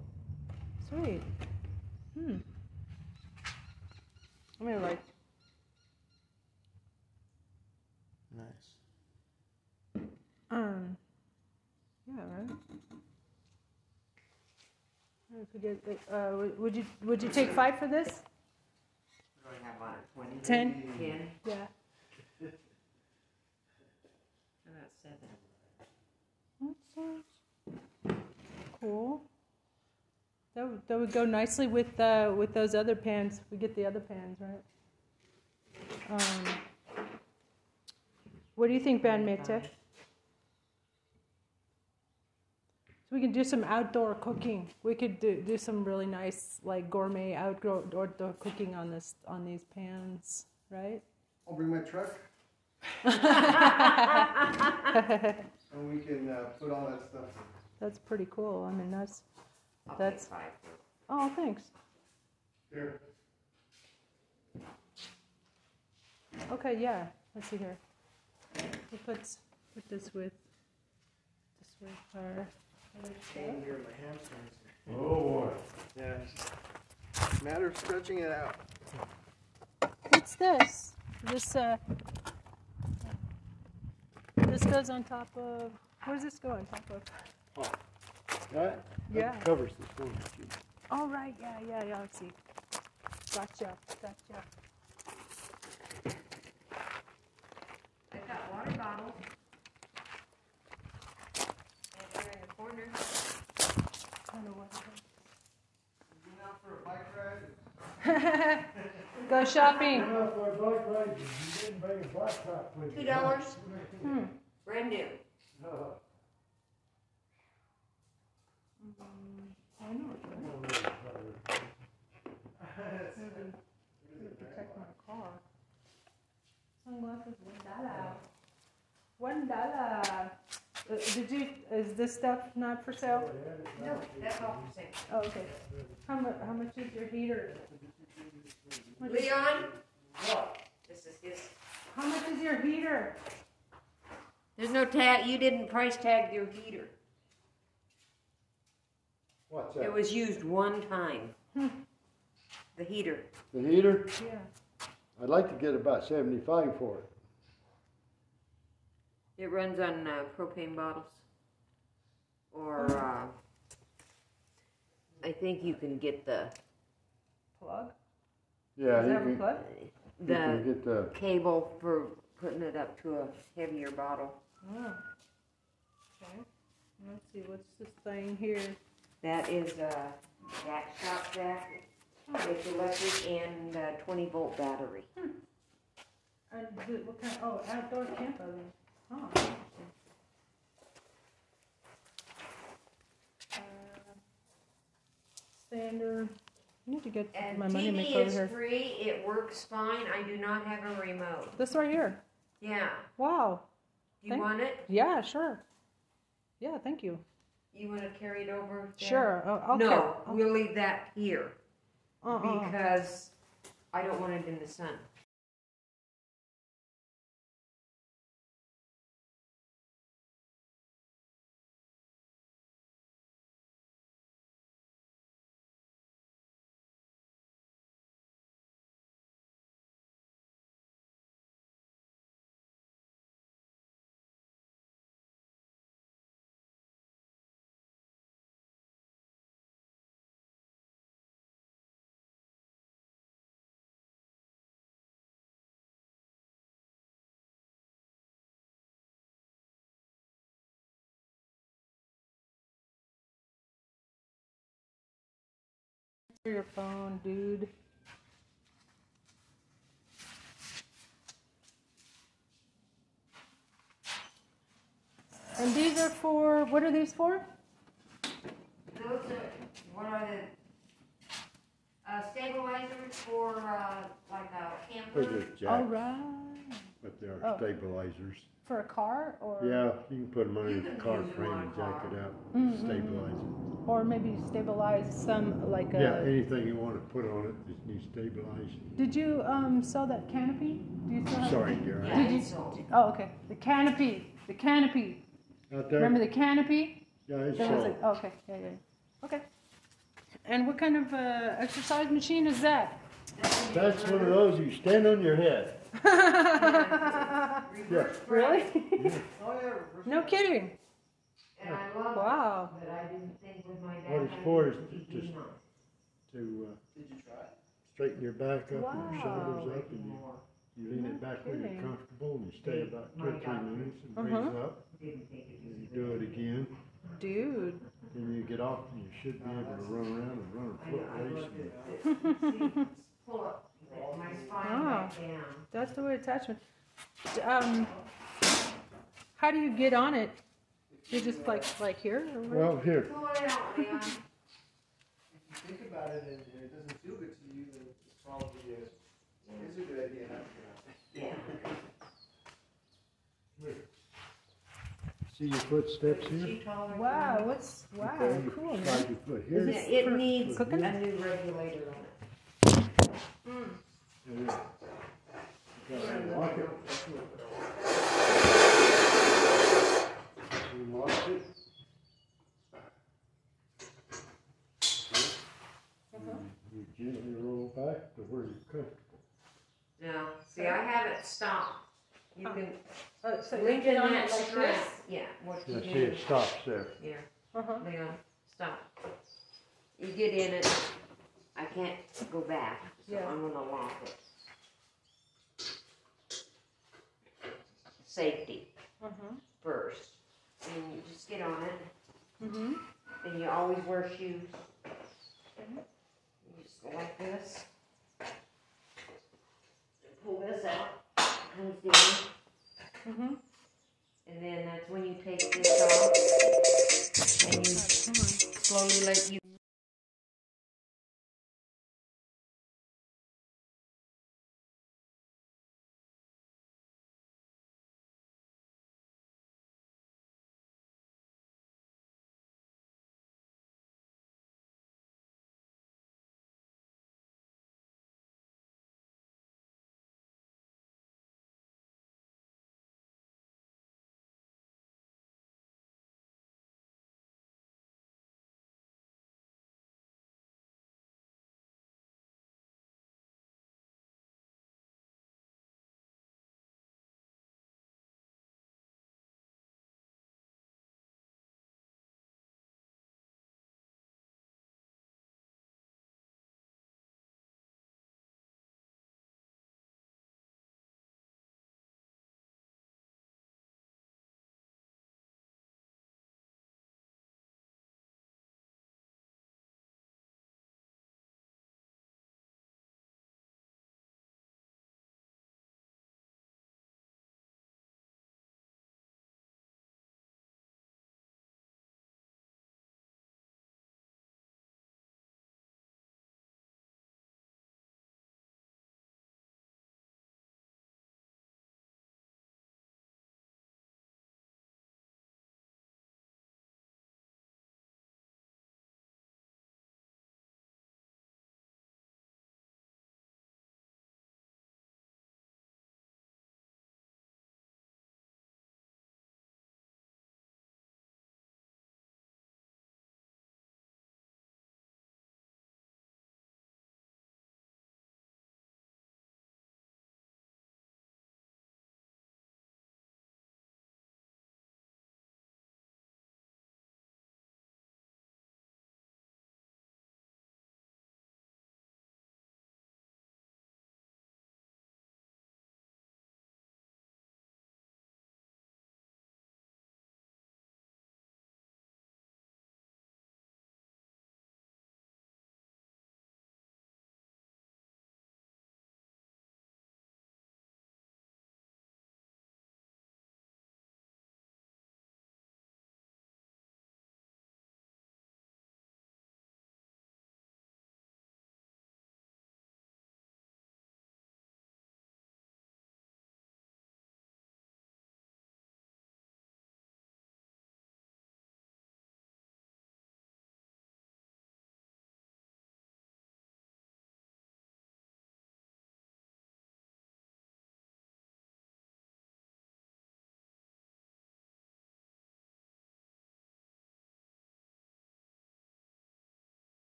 sweet. Hmm. I mean, like, Nice. um, yeah, right. I forget. Uh, would- would you would you take five for this? What do have on? Twenty? Ten. Ten? Yeah. How about seven? That sounds cool. That would, that would go nicely with uh, with those other pans. We get the other pans, right? Um, what do you think, Ben bandmate? So we can do some outdoor cooking. We could do, do some really nice like gourmet outdoor outdoor cooking on this on these pans, right? I'll bring my truck and we can uh, put all that stuff in. That's pretty cool. I mean, that's That's- take oh, thanks. Here. Okay, yeah. Let's see here. We'll put put this with this with our other Stand stuff. my hamstrings. Oh, boy. Yeah, it's a matter of stretching it out. What's this? This uh. This goes on top of. What does this go on top of? That, Yeah. that covers the storm. Oh right, yeah, yeah, yeah. Let's see. Gotcha, gotcha. I've got water bottles. And they're corner. I don't know what. You out for a bike ride? Go shopping. Well, for a bike ride, you didn't bring a blacktop with Two dollars? new. Brand new. Oh. I know. Protect my car. Sunglasses, one dollar. One dollar. Uh, did you? Is this stuff not for sale? No, that's all for sale. Oh, okay. How much? How much is your heater? What is- Leon? What? This is his. How much is your heater? There's no tag, you didn't price tag your heater. What's It that? was used one time. Hmm. The heater. The heater? Yeah. I'd like to get about seventy-five for it. It runs on uh, propane bottles. Or, uh, I think you can get the, Plug? Yeah, Does it you have a can, plug? you can the get the, cable for putting it up to a heavier bottle. Oh. Okay. Let's see. What's this thing here? That is a jack shop jack. It's electric and uh, 20 volt battery. And the- what kind? Oh, outdoor camp oven. Oh. interesting. Uh, Standard. I need to get And my money TV maker over is here. free. It works fine. I do not have a remote. This right here. Yeah. Wow. You Thank- want it? Yeah, sure. Yeah, thank you. You want to carry it over? there? Sure. I'll, I'll no, we'll leave that here uh-uh. because I don't want it in the sun. Your phone, dude. And these are for what are these for? Those are what are the uh, stabilizers for uh, like a camper? they're just All jacks, right. But they're Oh. stabilizers. For a car or Yeah, you can put them You underneath can the car frame and jack it up, mm, stabilize it. or maybe stabilize some like a Yeah, anything you want to put on it that needs stabilized. Did you um sell that canopy? Do you still have Sorry, dear. Yeah, Did you- it's sold. Oh, okay. The canopy. The canopy. Out there? Remember the canopy? Yeah, it's That was sold. like, okay, yeah, yeah. Okay. And what kind of uh, exercise machine is that? That's one of those you stand on your head. Yeah. really? Oh, yeah. no kidding. And I love Wow. it, but I didn't think with my What dad it's for is having to TV just- on. To uh, Did you try? straighten your back up and your shoulders up and you, you lean it back where you're comfortable and you stay about two or three minutes and raise Uh-huh. up. And you do it again. Dude. Then you get off and you should be able to run around and run a foot race. And Pull up, let my spine Ah. back down. That's the way attachment. Um, how do you get on it? You just like like here? Or what? Well, here, Pull it out, Leon. If you think about it and, and it doesn't feel good to you, then it's probably a, it's a good idea not to. Yeah. see your footsteps here? She taller than wow, what's wow, Okay, you cool. slide Man. your foot Is here. this It needs a cooking? new regulator on it. And then you gotta Lock it. It. You gently roll back to where you're comfortable. No, see, I have it stopped. You can Oh, so you lengthen get on that it like strap. this? Yeah, what you Yeah, do. see, it stops there. Yeah, Uh-huh. Leon, stop. You get in it. I can't go back, so Yeah. I'm gonna lock it. Safety Uh-huh. first. And you just get on it. Mm-hmm. And you always wear shoes. You just go like this. Pull this out. Comes down. Mm-hmm. And then that's when you take this off and you slowly let you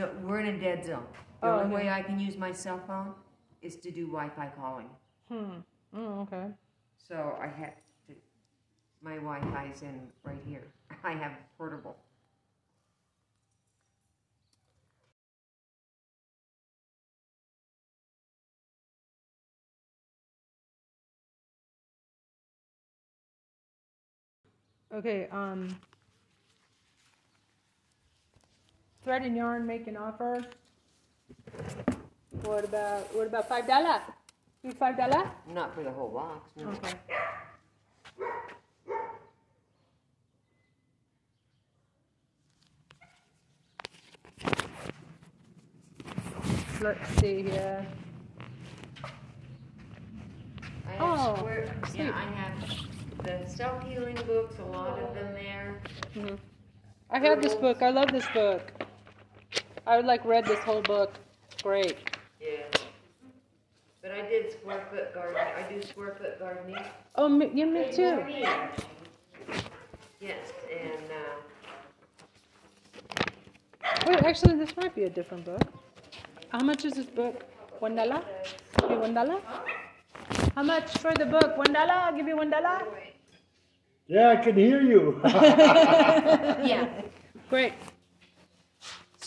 No, we're in a dead zone. The Oh, only okay. way I can use my cell phone is to do Wi-Fi calling. Hmm. Oh, okay. So I have to, my Wi-Fi's in right here. I have portable. Okay, um, thread and yarn make an offer. What about what about five dollar? You five dollar? Not for the whole box. No. Okay. Let's see here. I have Oh, square, sweet. yeah, I have the self-healing books, a lot of them there. Mhm. I have this book. I love this book. I would like read this whole book. Great. Yeah. But I did square foot gardening. I do square foot gardening. Oh, me, yeah, me too. Yes, and uh, Wait, actually, this might be a different book. How much is this book? One dollar? Give me one dollar? How much for the book? One dollar? I'll give you one dollar? Yeah, I can hear you. yeah. Great.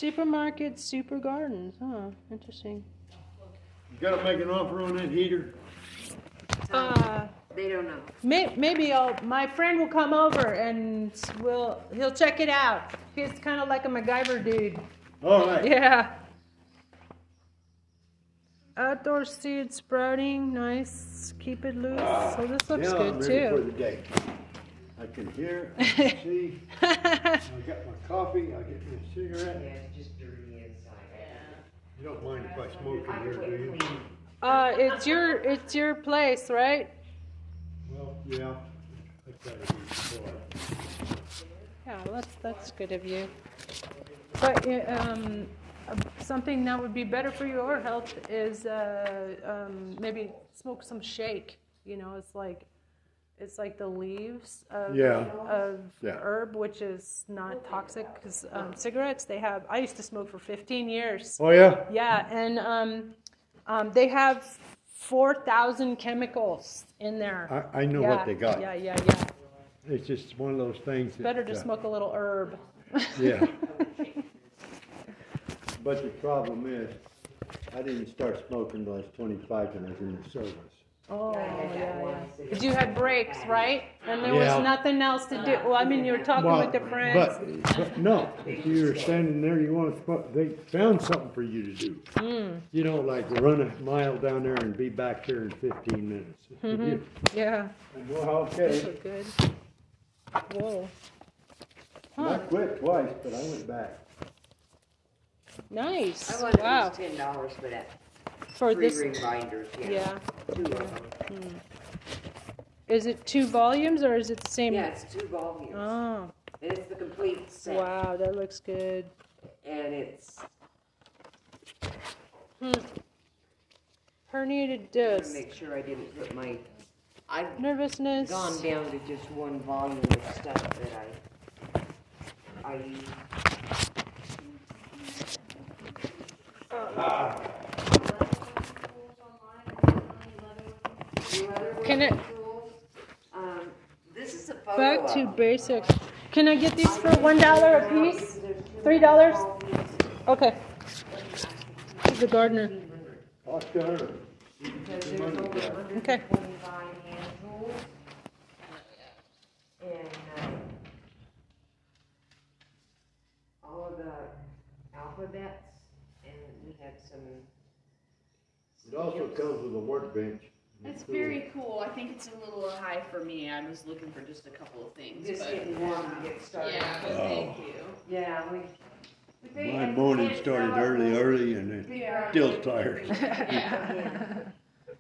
Supermarket, super gardens. Huh. Interesting. You gotta make an offer on that heater. Uh, they don't know. may, maybe I'll, my friend will come over and we'll, he'll check it out. He's kind of like a MacGyver dude. All right. Yeah. Outdoor seed sprouting, nice. Keep it loose. so this looks now I'm good ready for too. the day. I can hear, I can see. I got my coffee. I get my cigarette. yeah, it's just dirty inside. You don't mind if I smoke in here, do you? Uh, it's your it's your place, right? Well, yeah. I try to be polite. Yeah, that's that's good of you. But uh, um, uh, something that would be better for your health is uh, um, maybe smoke some shake. You know, it's like it's like the leaves of Yeah. of Yeah. herb, which is not toxic. Because um, cigarettes, they have. I used to smoke for 15 years. Oh, yeah? Yeah, and um, um, they have 4,000 chemicals in there. I, I know what they got. Yeah, yeah, yeah. It's just one of those things. that, Better to uh, smoke a little herb. Yeah. But the problem is, I didn't start smoking until I was twenty-five and I was in the service. Oh, yeah, yeah. Because you had breaks, right? And there Yeah. was nothing else to do. Well, I mean, you were talking Well, with the friends. But, but no, if you're standing there, you want to they found something for you to do. Mm. You know, like run a mile down there and be back here in fifteen minutes. Mhm. Yeah. Well, Those okay. are good. Whoa. I quit twice, but I went back. Nice. I wanted Wow. these ten dollars for that. For three this. ring binders. Yeah. Yeah. Two of them. Hmm. Is it two volumes or is it the same? Yeah, it's two volumes. Oh. And it's the complete set. Wow, that looks good. And it's Hmm. Herniated I'm gonna disc. make sure I didn't put my. I've Nervousness. gone down to just one volume of stuff that I. I use. Can it Um, this is a photo. back to of- basics? Can I get these for one dollar a piece? Three dollars? Okay. The gardener. Okay. 125 hand tools. And, all of the alphabets, and we had some. It also comes with a workbench. It's very cool. I think it's a little high for me. I was looking for just a couple of things. Just but, getting warm to get started. Yeah, but Oh. thank you. Yeah, we. we think- My I morning can't started tell early, early, and then Yeah. still tired. Yeah,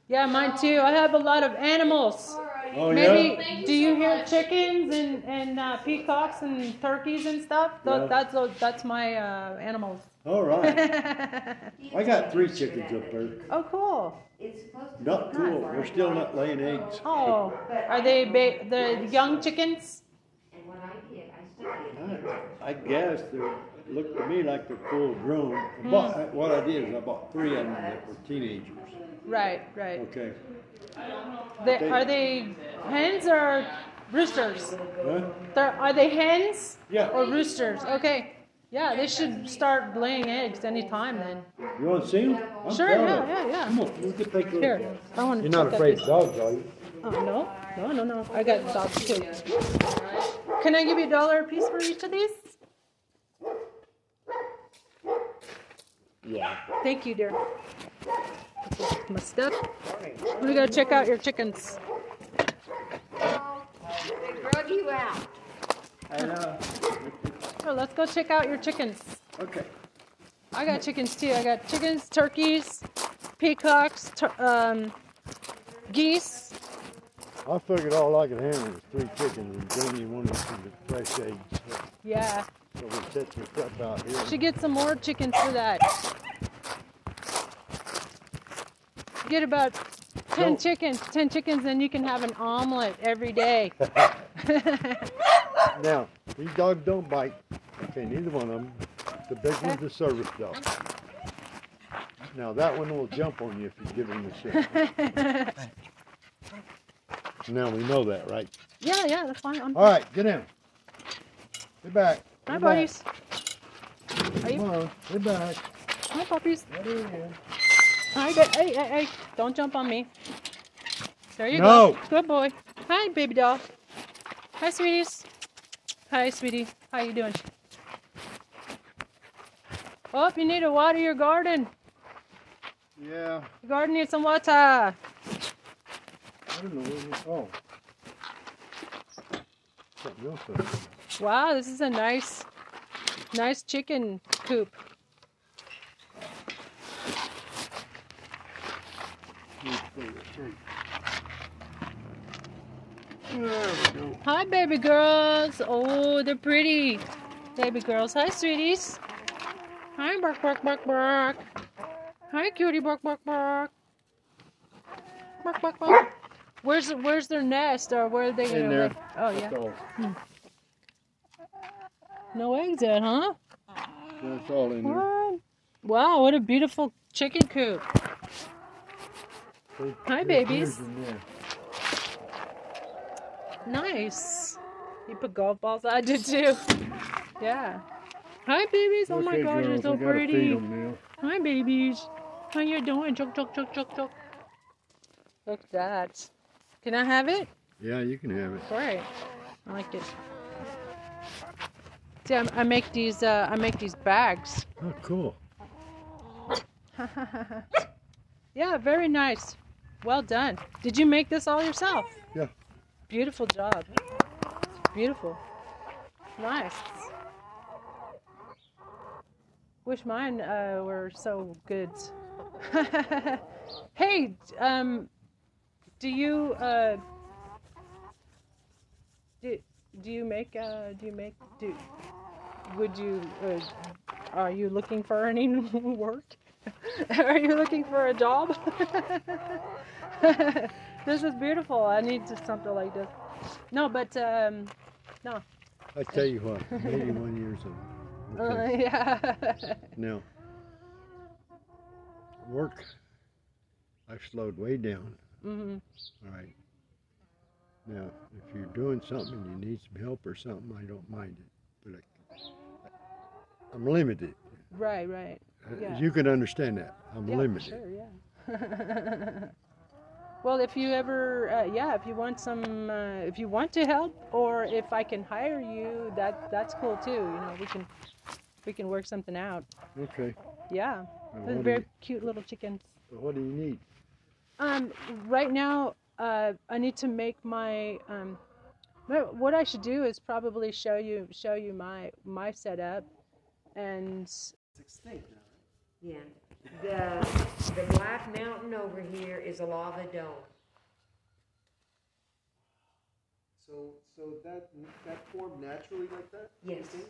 Yeah, mine too. I have a lot of animals. Oh, Maybe yeah? do you hear chickens and and uh, peacocks and turkeys and stuff? Tho- Yeah. That's those- that's my uh, animals. All right. I got three chickens up there. oh, cool. It's supposed to Not be cool. nice. They're still not laying eggs. Oh, are they ba- the young chickens? And when I did, I still. I I guess they're, looked to me like they're full grown. I hmm. bought, what I did is I bought three of them that were teenagers. Right, right. Okay. They, They- are they hens or roosters? Huh? They're, are they hens? Yeah. Or roosters? Okay. Yeah, they should start laying eggs anytime then. You want to see them? I'm Sure, proud yeah, of 'em. yeah, yeah. Come on, we can take a look Here. I want to You're not check afraid these. of dogs, are you? Oh, no, no, no, no. I got dogs too. Can I give you a dollar a piece for each of these? Yeah. Thank you, dear. My stuff. We gotta go check out your chickens. They drug you out. I know. Oh, let's go check out your chickens. Okay. I got chickens too. I got chickens, turkeys, peacocks, tur- um, geese. I figured all I could handle was three chickens and bring you one of the fresh eggs. Yeah. So we set some stuff out here. Should get some more chickens for that. Get about ten chickens, ten chickens, and you can have an omelet every day. Now, these dogs don't bite. Okay, neither one of them. The big one's a service dog. Now that one will jump on you if you give him a shit. now we know that, right? yeah, yeah, that's fine. I'm All right, get in. Get back. Hi, buddies. Are you? Come on, get back. Hi, puppies. Get in. Hi, hey, hey, hey! Don't jump on me. There you No. go. Good boy. Hi, baby doll. Hi, sweeties. Hi, sweetie. How you doing? Oh, you need to water your garden. Yeah, Your garden needs some water. I don't know where. Oh. Something else. over there. Wow, this is a nice, nice chicken coop. Hi, baby girls. Oh, they're pretty. Baby girls. Hi, sweeties. Hi, bark, bark, bark, bark. Hi, cutie, bark, bark, bark. Bark, bark, bark. Where's where's their nest, or where are they gonna In there. lay? Oh yeah. All. Hmm. No eggs yet, huh? That's all in there. Wow, what a beautiful chicken coop. Hi, babies. Yours in there. Nice. You put golf balls. I did too. Yeah. Hi, babies. Oh my gosh, you're so we gotta feed pretty. Hi, babies. How you doing? Chuck, chuck, chuck, chuck, chuck. Look at that. Can I have it? Yeah, you can have it. Great. I like it. See, I, I make these. Uh, I make these bags. Oh, cool. yeah, very nice. Well done. Did you make this all yourself? Yeah. Beautiful job. Beautiful. Nice. Wish mine uh, were so good. hey, um, do you uh, do, do you make uh, do you make do would you uh, are you looking for any work? are you looking for a job? This is beautiful. I need just something like this. No, but um, no. I tell you what, 81 years old. Uh, yeah. Now, work, I've slowed way down. Mm-hmm. All right. Now, if you're doing something and you need some help or something, I don't mind it. But I, I'm limited. Right, right. Uh, Yeah. You can understand that. I'm yeah, limited. Sure, yeah. well, if you ever, uh, yeah, if you want some, uh, if you want to help, or if I can hire you, that that's cool too. You know, we can we can work something out. Okay. Yeah, Well, they're very you- cute little chickens. What do you need? Um, right now, uh, I need to make my um. What what I should do is probably show you show you my my setup, and extinct now, Yeah. The, the black mountain over here is a lava dome. So, so that that formed naturally like that? you Yes. think?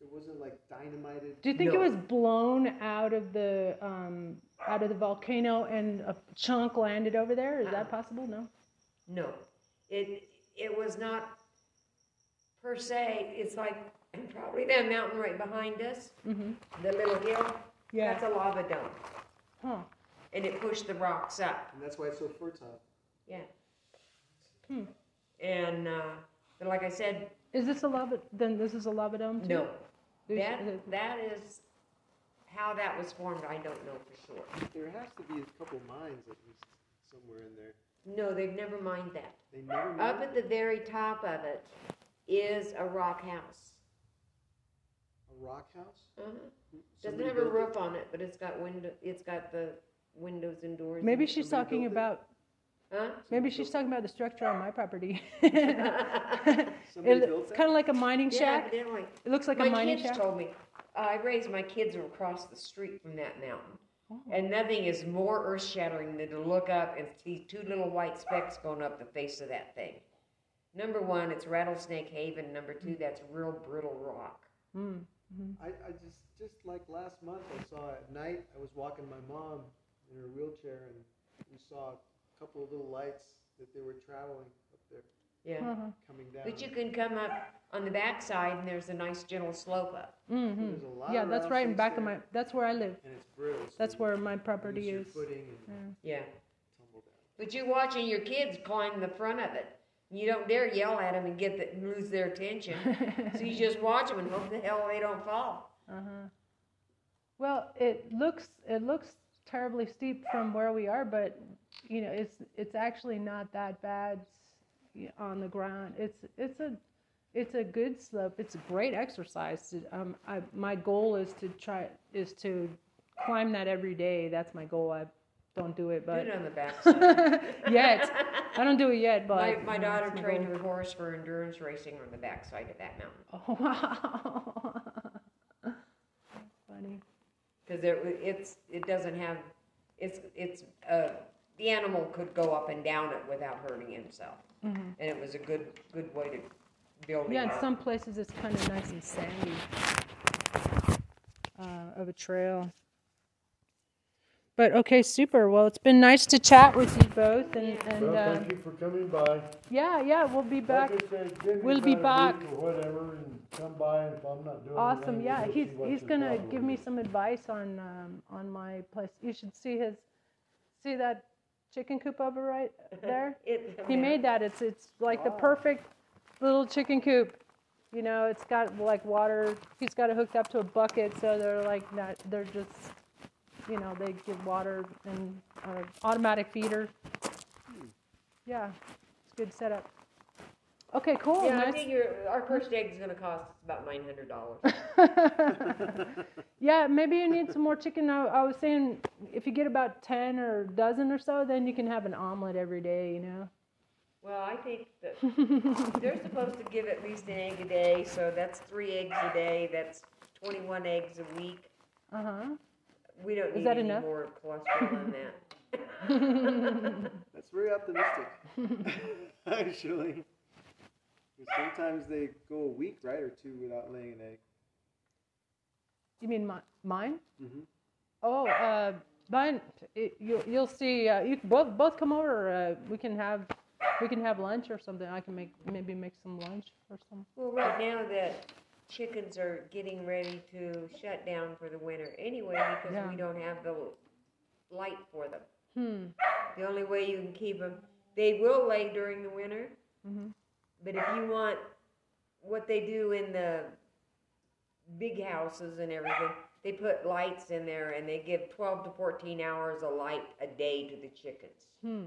It wasn't like dynamited. Do you think No. it was blown out of the um, out of the volcano and a chunk landed over there? Is that possible? No. No, it, it was not per se, it's like probably that mountain right behind us, Mm-hmm. the little hill. Yeah. That's a lava dome, Huh. and it pushed the rocks up. And that's why it's so fertile. Yeah. Hmm. And uh, but like I said, Is this a lava? Then this is a lava dome too? no, There's- that that is how that was formed. I don't know for sure. There has to be a couple mines at least somewhere in there. No, they've never mined that. They never mined Up mined at the very top of it is a rock house. a rock house. Uh-huh. Doesn't Somebody have a built it? roof on it, but it's got window. It's got the windows and doors. Maybe and- she's Somebody talking built it? about. Huh? Maybe she's talking about the structure on my property. Somebody it, built it's that? kind of like a mining Yeah, shack. evidently. It looks like my a mining kids shack. told me. Uh, I raised my kids across the street from that mountain. Oh. And nothing is more earth shattering than to look up and see two little white specks going up the face of that thing. Number one, it's Rattlesnake Haven. Number two, that's real brittle rock. Mm. Mhm. I, I just just like last month I saw at night I was walking my mom in her wheelchair and we saw a couple of little lights that they were traveling up there Yeah. Uh-huh. coming down. But you can come up on the backside and there's a nice gentle slope up. Mhm. There's a lot Yeah, of that's right in rattlesnakes back of my. That's where I live. and it's brittle. so That's where my property lose your is. footing and Yeah. Yeah. tumble down. But you're watching your kids climb the front of it. You don't dare yell at them and get the, lose their attention. so you just watch them and hope the hell they don't fall. Uh-huh. Well, it looks it looks terribly steep from where we are, but you know, it's it's actually not that bad on the ground. It's it's a it's a good slope. It's a great exercise. To, um, I, my goal is to try is to climb that every day. That's my goal. I don't do it, Do but it on the backside. yet I don't do it yet. But my, my daughter it's trained goal. her horse for endurance racing on the backside of that mountain. Oh wow! Funny. Because it, it's, it doesn't have, it's, it's, uh, the animal could go up and down it without hurting himself. Mhm. And it was a good, good way to build Yeah, in some places it's kind of nice and sandy uh, of a trail. But okay, super. Well, it's been nice to chat with you both, and and Well, uh, thank you for coming by. yeah, yeah, we'll be back. Like said, We'll be back. Or whatever, and come by, if I'm not doing Awesome. anything, Yeah, he's he's gonna problem give me some advice on um, on my place. You should see his see that chicken coop over right there. It- He made that. It's it's like the perfect little chicken coop. You know, it's got like water. He's got it hooked up to a bucket, so they're like not. They're just, you know, they give water and uh, automatic feeder. Yeah, it's a good setup. Okay, cool. Yeah, I nice. figure our first egg is gonna cost us about nine hundred dollars. yeah, maybe you need some more chicken. I, I was saying if you get about 10 or a dozen or so, then you can have an omelet every day, you know? Well, I think that they're supposed to give at least an egg a day, so that's three eggs a day. That's twenty-one eggs a week. Uh huh. We don't Is need that any enough? more cholesterol than that. That's very optimistic. actually. Sometimes they go a week, right, or two without laying an egg. You mean mi- mine? Mm-hmm. Oh, uh, mine. It, you, you'll see. Uh, you both both come over. Uh, we can have we can have lunch or something. I can make maybe make some lunch or some. Well, right now the chickens are getting ready to shut down for the winter anyway because Yeah. we don't have the light for them. Hmm. The only way you can keep them, they will lay during the winter, hmm but if you want what they do in the big houses and everything, they put lights in there and they give 12 to 14 hours of light a day to the chickens. Hmm.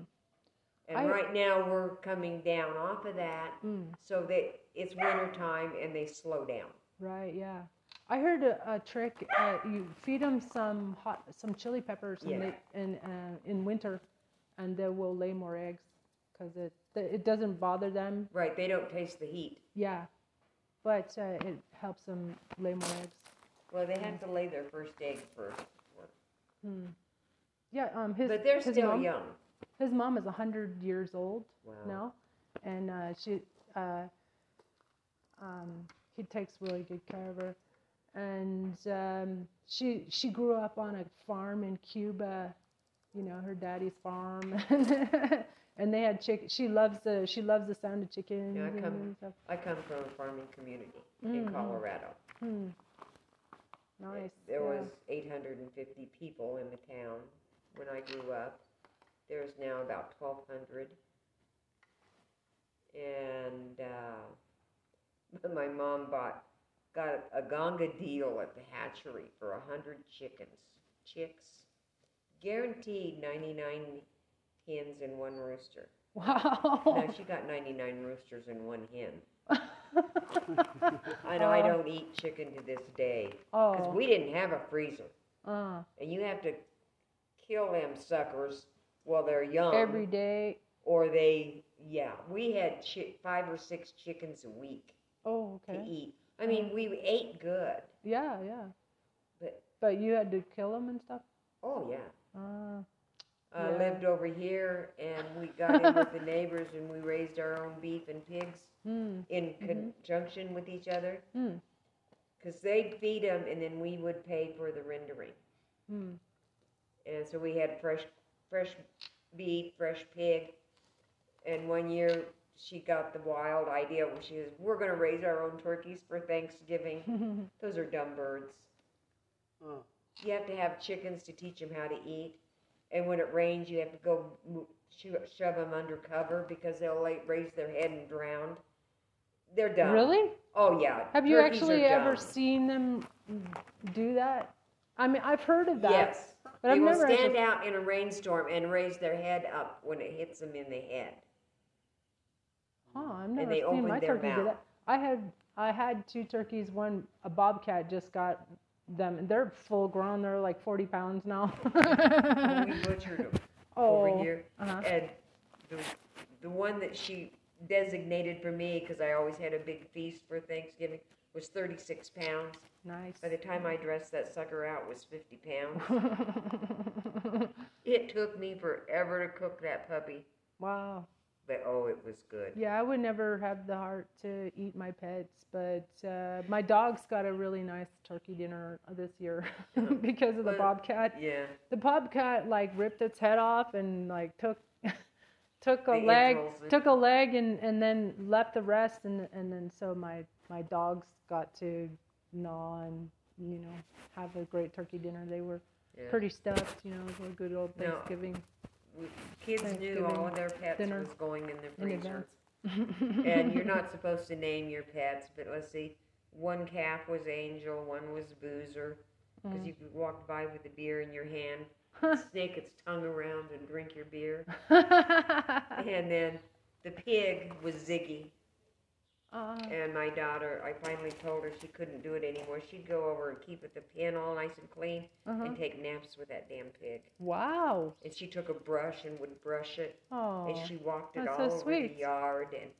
And I- right now we're coming down off of that Mm. so that it's winter time and they slow down. Right. Yeah. I heard a, a trick. Uh, you feed them some hot, some chili peppers in, the, in, uh, in winter, and they will lay more eggs because it it doesn't bother them. Right, they don't taste the heat. Yeah, but uh, it helps them lay more eggs. Well, they have to lay their first egg first. Hmm. Yeah. Um. His But they're his still mom, young. His mom is hundred years old Wow. now, and uh, she uh, um, he takes really good care of her, and um, she she grew up on a farm in Cuba you know her daddy's farm, and they had chicken. She loves the she loves the sound of chickens Yeah, I come. I come from a farming community in Mhm. Colorado. Hmm. Nice. There yeah. was 850 people in the town when I grew up. There's now about 1,200. And uh, my mom bought got a gonga deal at the hatchery for 100 chickens, chicks, guaranteed 99 hens and one rooster. Wow. No, she got 99 roosters and one hen. I know I Oh. don't eat chicken to this day because Oh. we didn't have a freezer, Uh, and you have to kill them suckers while they're young. every day. Or they, yeah, we had chi- five or six chickens a week Oh, to eat. I mean, we ate good, Yeah, yeah. but But you had to kill them and stuff. oh yeah. Uh, I Yeah. lived over here, and we got in with the neighbors, and we raised our own beef and pigs hmm. in Mhm. conjunction with each other. Hmm. Because they'd feed them, and then we would pay for the rendering. Hmm. And so we had fresh, fresh beef, fresh pig. And one year she got the wild idea where she says, "We're going to raise our own turkeys for Thanksgiving." Those are dumb birds. Oh. You have to have chickens to teach them how to eat. And when it rains, you have to go sho- shove them under cover because they'll like, raise their head and drown. They're dumb. Really? Oh yeah. Have you turkeys actually ever seen them do that? I mean, I've heard of that. Yes. But they I've will never stand actually. out in a rainstorm and raise their head up when it hits them in the head. Huh, I've never seen my turkey do that. I had I had two turkeys. One a bobcat just got them. and They're full grown. They're like forty pounds now. We butchered them oh, over here, Uh-huh. and the the one that she designated for me because I always had a big feast for Thanksgiving was 36 pounds. Nice. By the time I dressed that sucker out, it was 50 pounds. it took me forever to cook that puppy, wow. but oh, it was good. Yeah, I would never have the heart to eat my pets, but uh, my dog's got a really nice turkey dinner this year because of the bobcat. Yeah. The bobcat like ripped its head off and like took took a The leg entrails and- took a leg and, and then left the rest and and then so my my dogs got to gnaw and you know have a great turkey dinner. They were Yeah. pretty stuffed, you know, it was a good old No, Thanksgiving. We, kids knew all of their pets dinner was going in the freezer. advance. and you're not supposed to name your pets, but let's see. One calf was Angel, one was Boozer, because Mm. you could walk by with a beer in your hand, snake its tongue around and drink your beer. and then the pig was Ziggy. Uh, And my daughter, I finally told her she couldn't do it anymore. She'd go over and keep it the pen all nice and clean Uh-huh. and take naps with that damn pig. wow. And she took a brush and would brush it Oh. and she walked it that's all so over sweet. the yard. And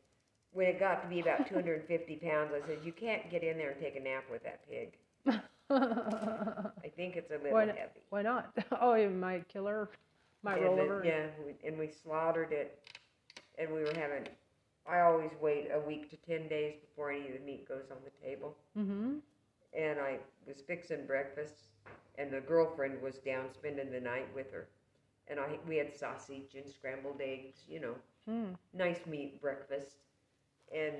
when it got to be about 250 pounds, I said, "You can't get in there and take a nap with that pig. I think it's a little why, not- heavy." why not? Oh, it might kill her. Might and roll then- over. and- Yeah, we, and we slaughtered it, and we were having. I always wait a week to 10 days before any of the meat goes on the table. Mm-hmm. And I was fixing breakfast, and the girlfriend was down spending the night with her. And I we had sausage and scrambled eggs, you know, Hmm. nice meat breakfast. And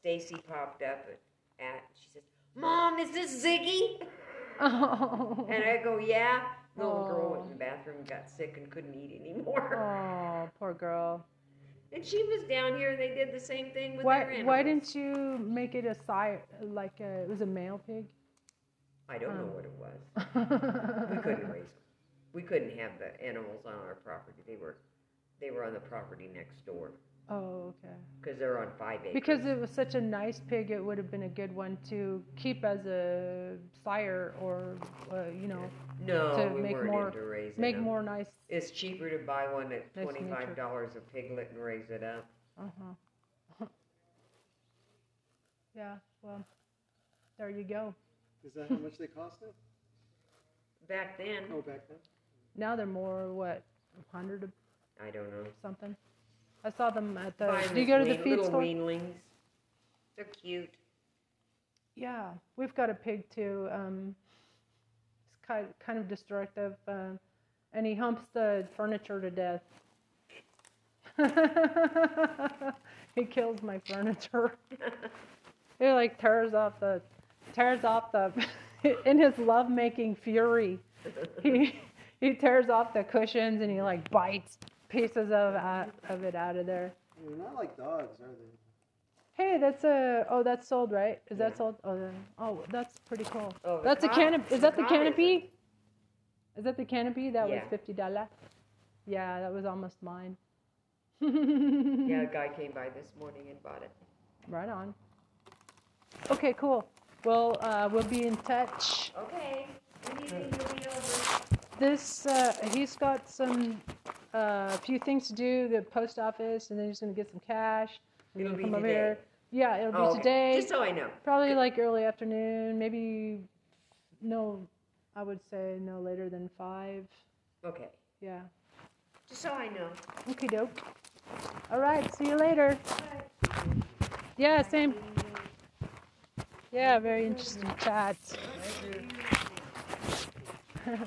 Stacy popped up at, she says, Mom, is this Ziggy? Oh. And I go, yeah. The little girl went Oh. in the bathroom, got sick, and couldn't eat anymore. Oh, poor girl. And she was down here, and they did the same thing with their Why animals. why didn't you make it a sire like a, it was a male pig? I don't know Oh. what it was. we couldn't raise them. We couldn't have the animals on our property. They were, they were on the property next door Oh, okay. because they're on five acres. Because it was such a nice pig, it would have been a good one to keep as a sire or uh, you know no, to we make weren't more into raising make them. more nice. It's cheaper to buy one at Nice twenty five dollars a piglet and raise it up. Uh-huh. yeah, well, there you go. Is that how much they cost now? Back then, Oh, back then? Now they're more what, hundred of I don't know. something. I saw them at the. Do you go to the feed little store? weanlings. They're cute. Yeah, we've got a pig too. Um, it's kind kind of destructive. Uh, and he humps the furniture to death. he kills my furniture. he like tears off the tears off the in his lovemaking fury. He he tears off the cushions and he like bites pieces of uh, of it out of there. They're not like dogs, are they? Hey, that's a oh that's sold right? Is that sold? Oh then oh that's pretty cool. Oh, that's a canopy. Is that the canopy? Is that the canopy? That was Yeah. fifty dollar. Yeah, that was almost mine. Yeah, a guy came by this morning and bought it. Right on. Okay, cool. Well, uh, we'll be in touch. Okay. Anything you'll be over. This uh, he's got some uh, few things to do. The post office, and then he's gonna get some cash. and It'll then be come over today. here. Yeah, it'll be Oh, okay. today. Just so I know. Probably like early afternoon. Maybe no. I would say no later than five. Okay. Yeah. Just so I know. Okay, doke. All right. See you later. Yeah, same. Yeah, very interesting chat.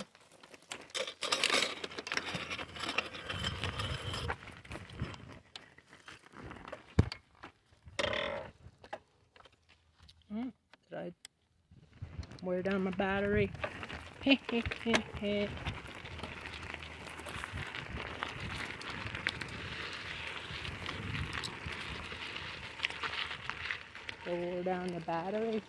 Mm, Did I wear down my battery? Lower down the battery.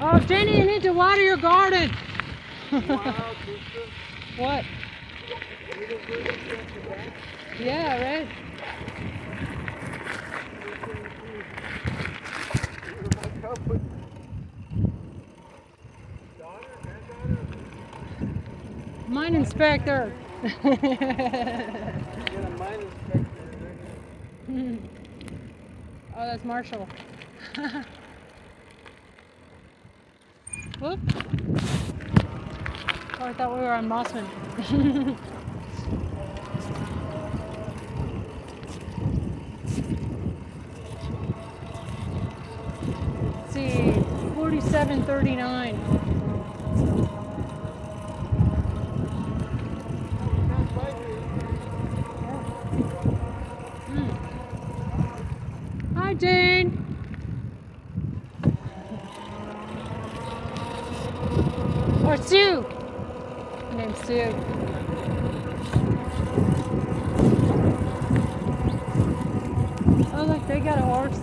Oh, Jenny, you need to water your garden. what? Yeah, right. Mine inspector. oh, that's Marshall. Whoop. Oh, I thought we were on Mossman. Let's see, 4739. Hi, Jane. Or Sue. Her name's Sue. Oh, look, they got a horse.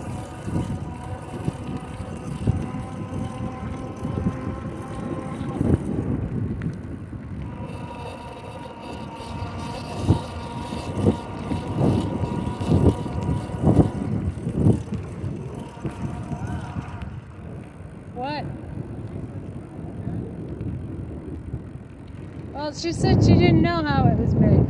What? She said she didn't know how it was made.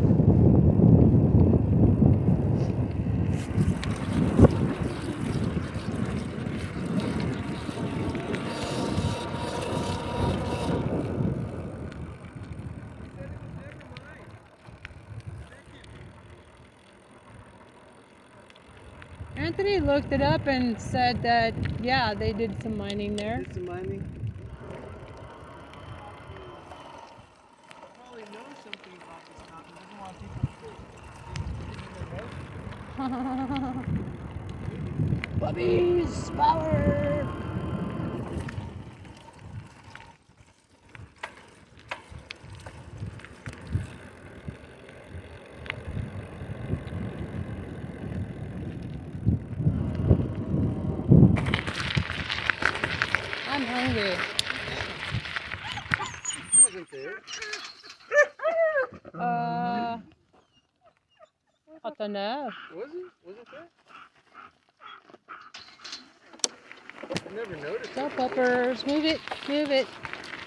Anthony looked it up and said that, yeah, they did some mining there. Did some mining? Bubbies, power! I'm hungry. wasn't there. Uh, Don't. Was it? Was it there? I never noticed. Go puppers, move it, move it.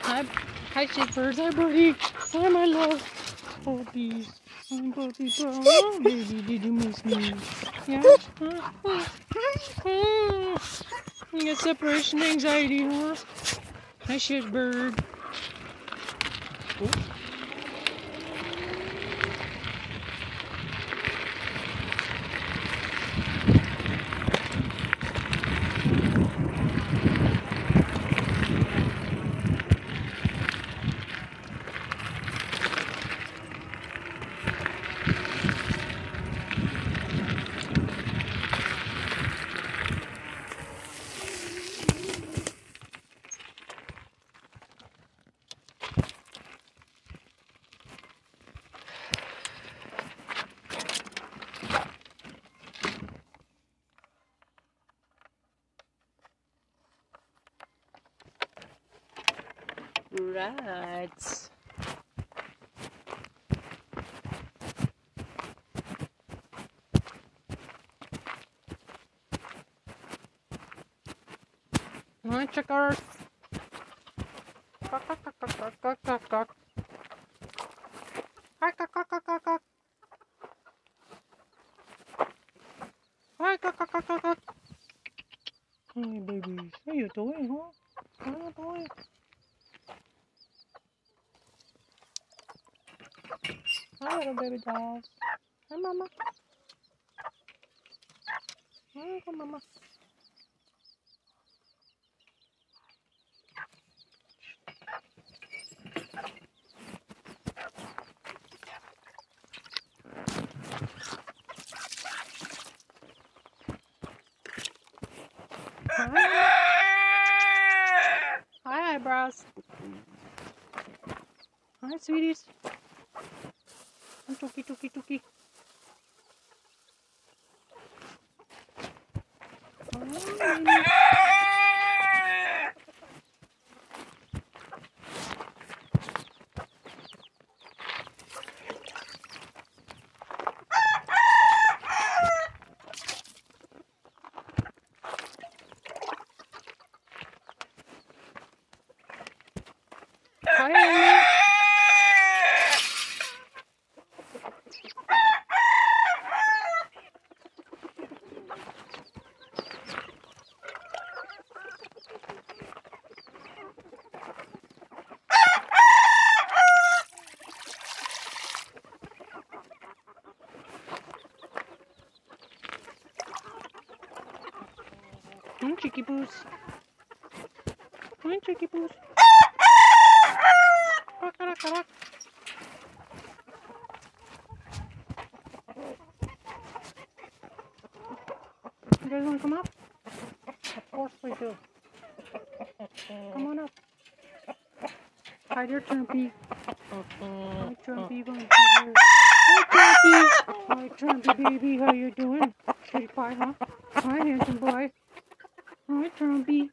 Hi, hi shapers, hi birdie, hi my love. Puppies, Bobby Brown. Oh, baby, did you miss me? Yeah? Huh? Oh. You got separation anxiety, huh? Hi shit bird. Cock. Hey, babies. How you doing, huh? You doing? Hi, little baby dolls. Hi, mama. Hi, mama. Hi. Hi, eyebrows. Hi, sweeties. Hi, Tuki, Tuki, Tuki. Hi. Hi, Amy. Chicky Boos. Hi, Chicky Boos. Rock, rock, rock. You guys want to come up? Of course we do. Come on up. Hi there, Trumpy. Hi, Trumpy. Come here. Hi, Trumpy. Hi, Trumpy, baby. How you doing? Pretty pie, huh? Hi, handsome boy. Hi, Trumpy. Hi,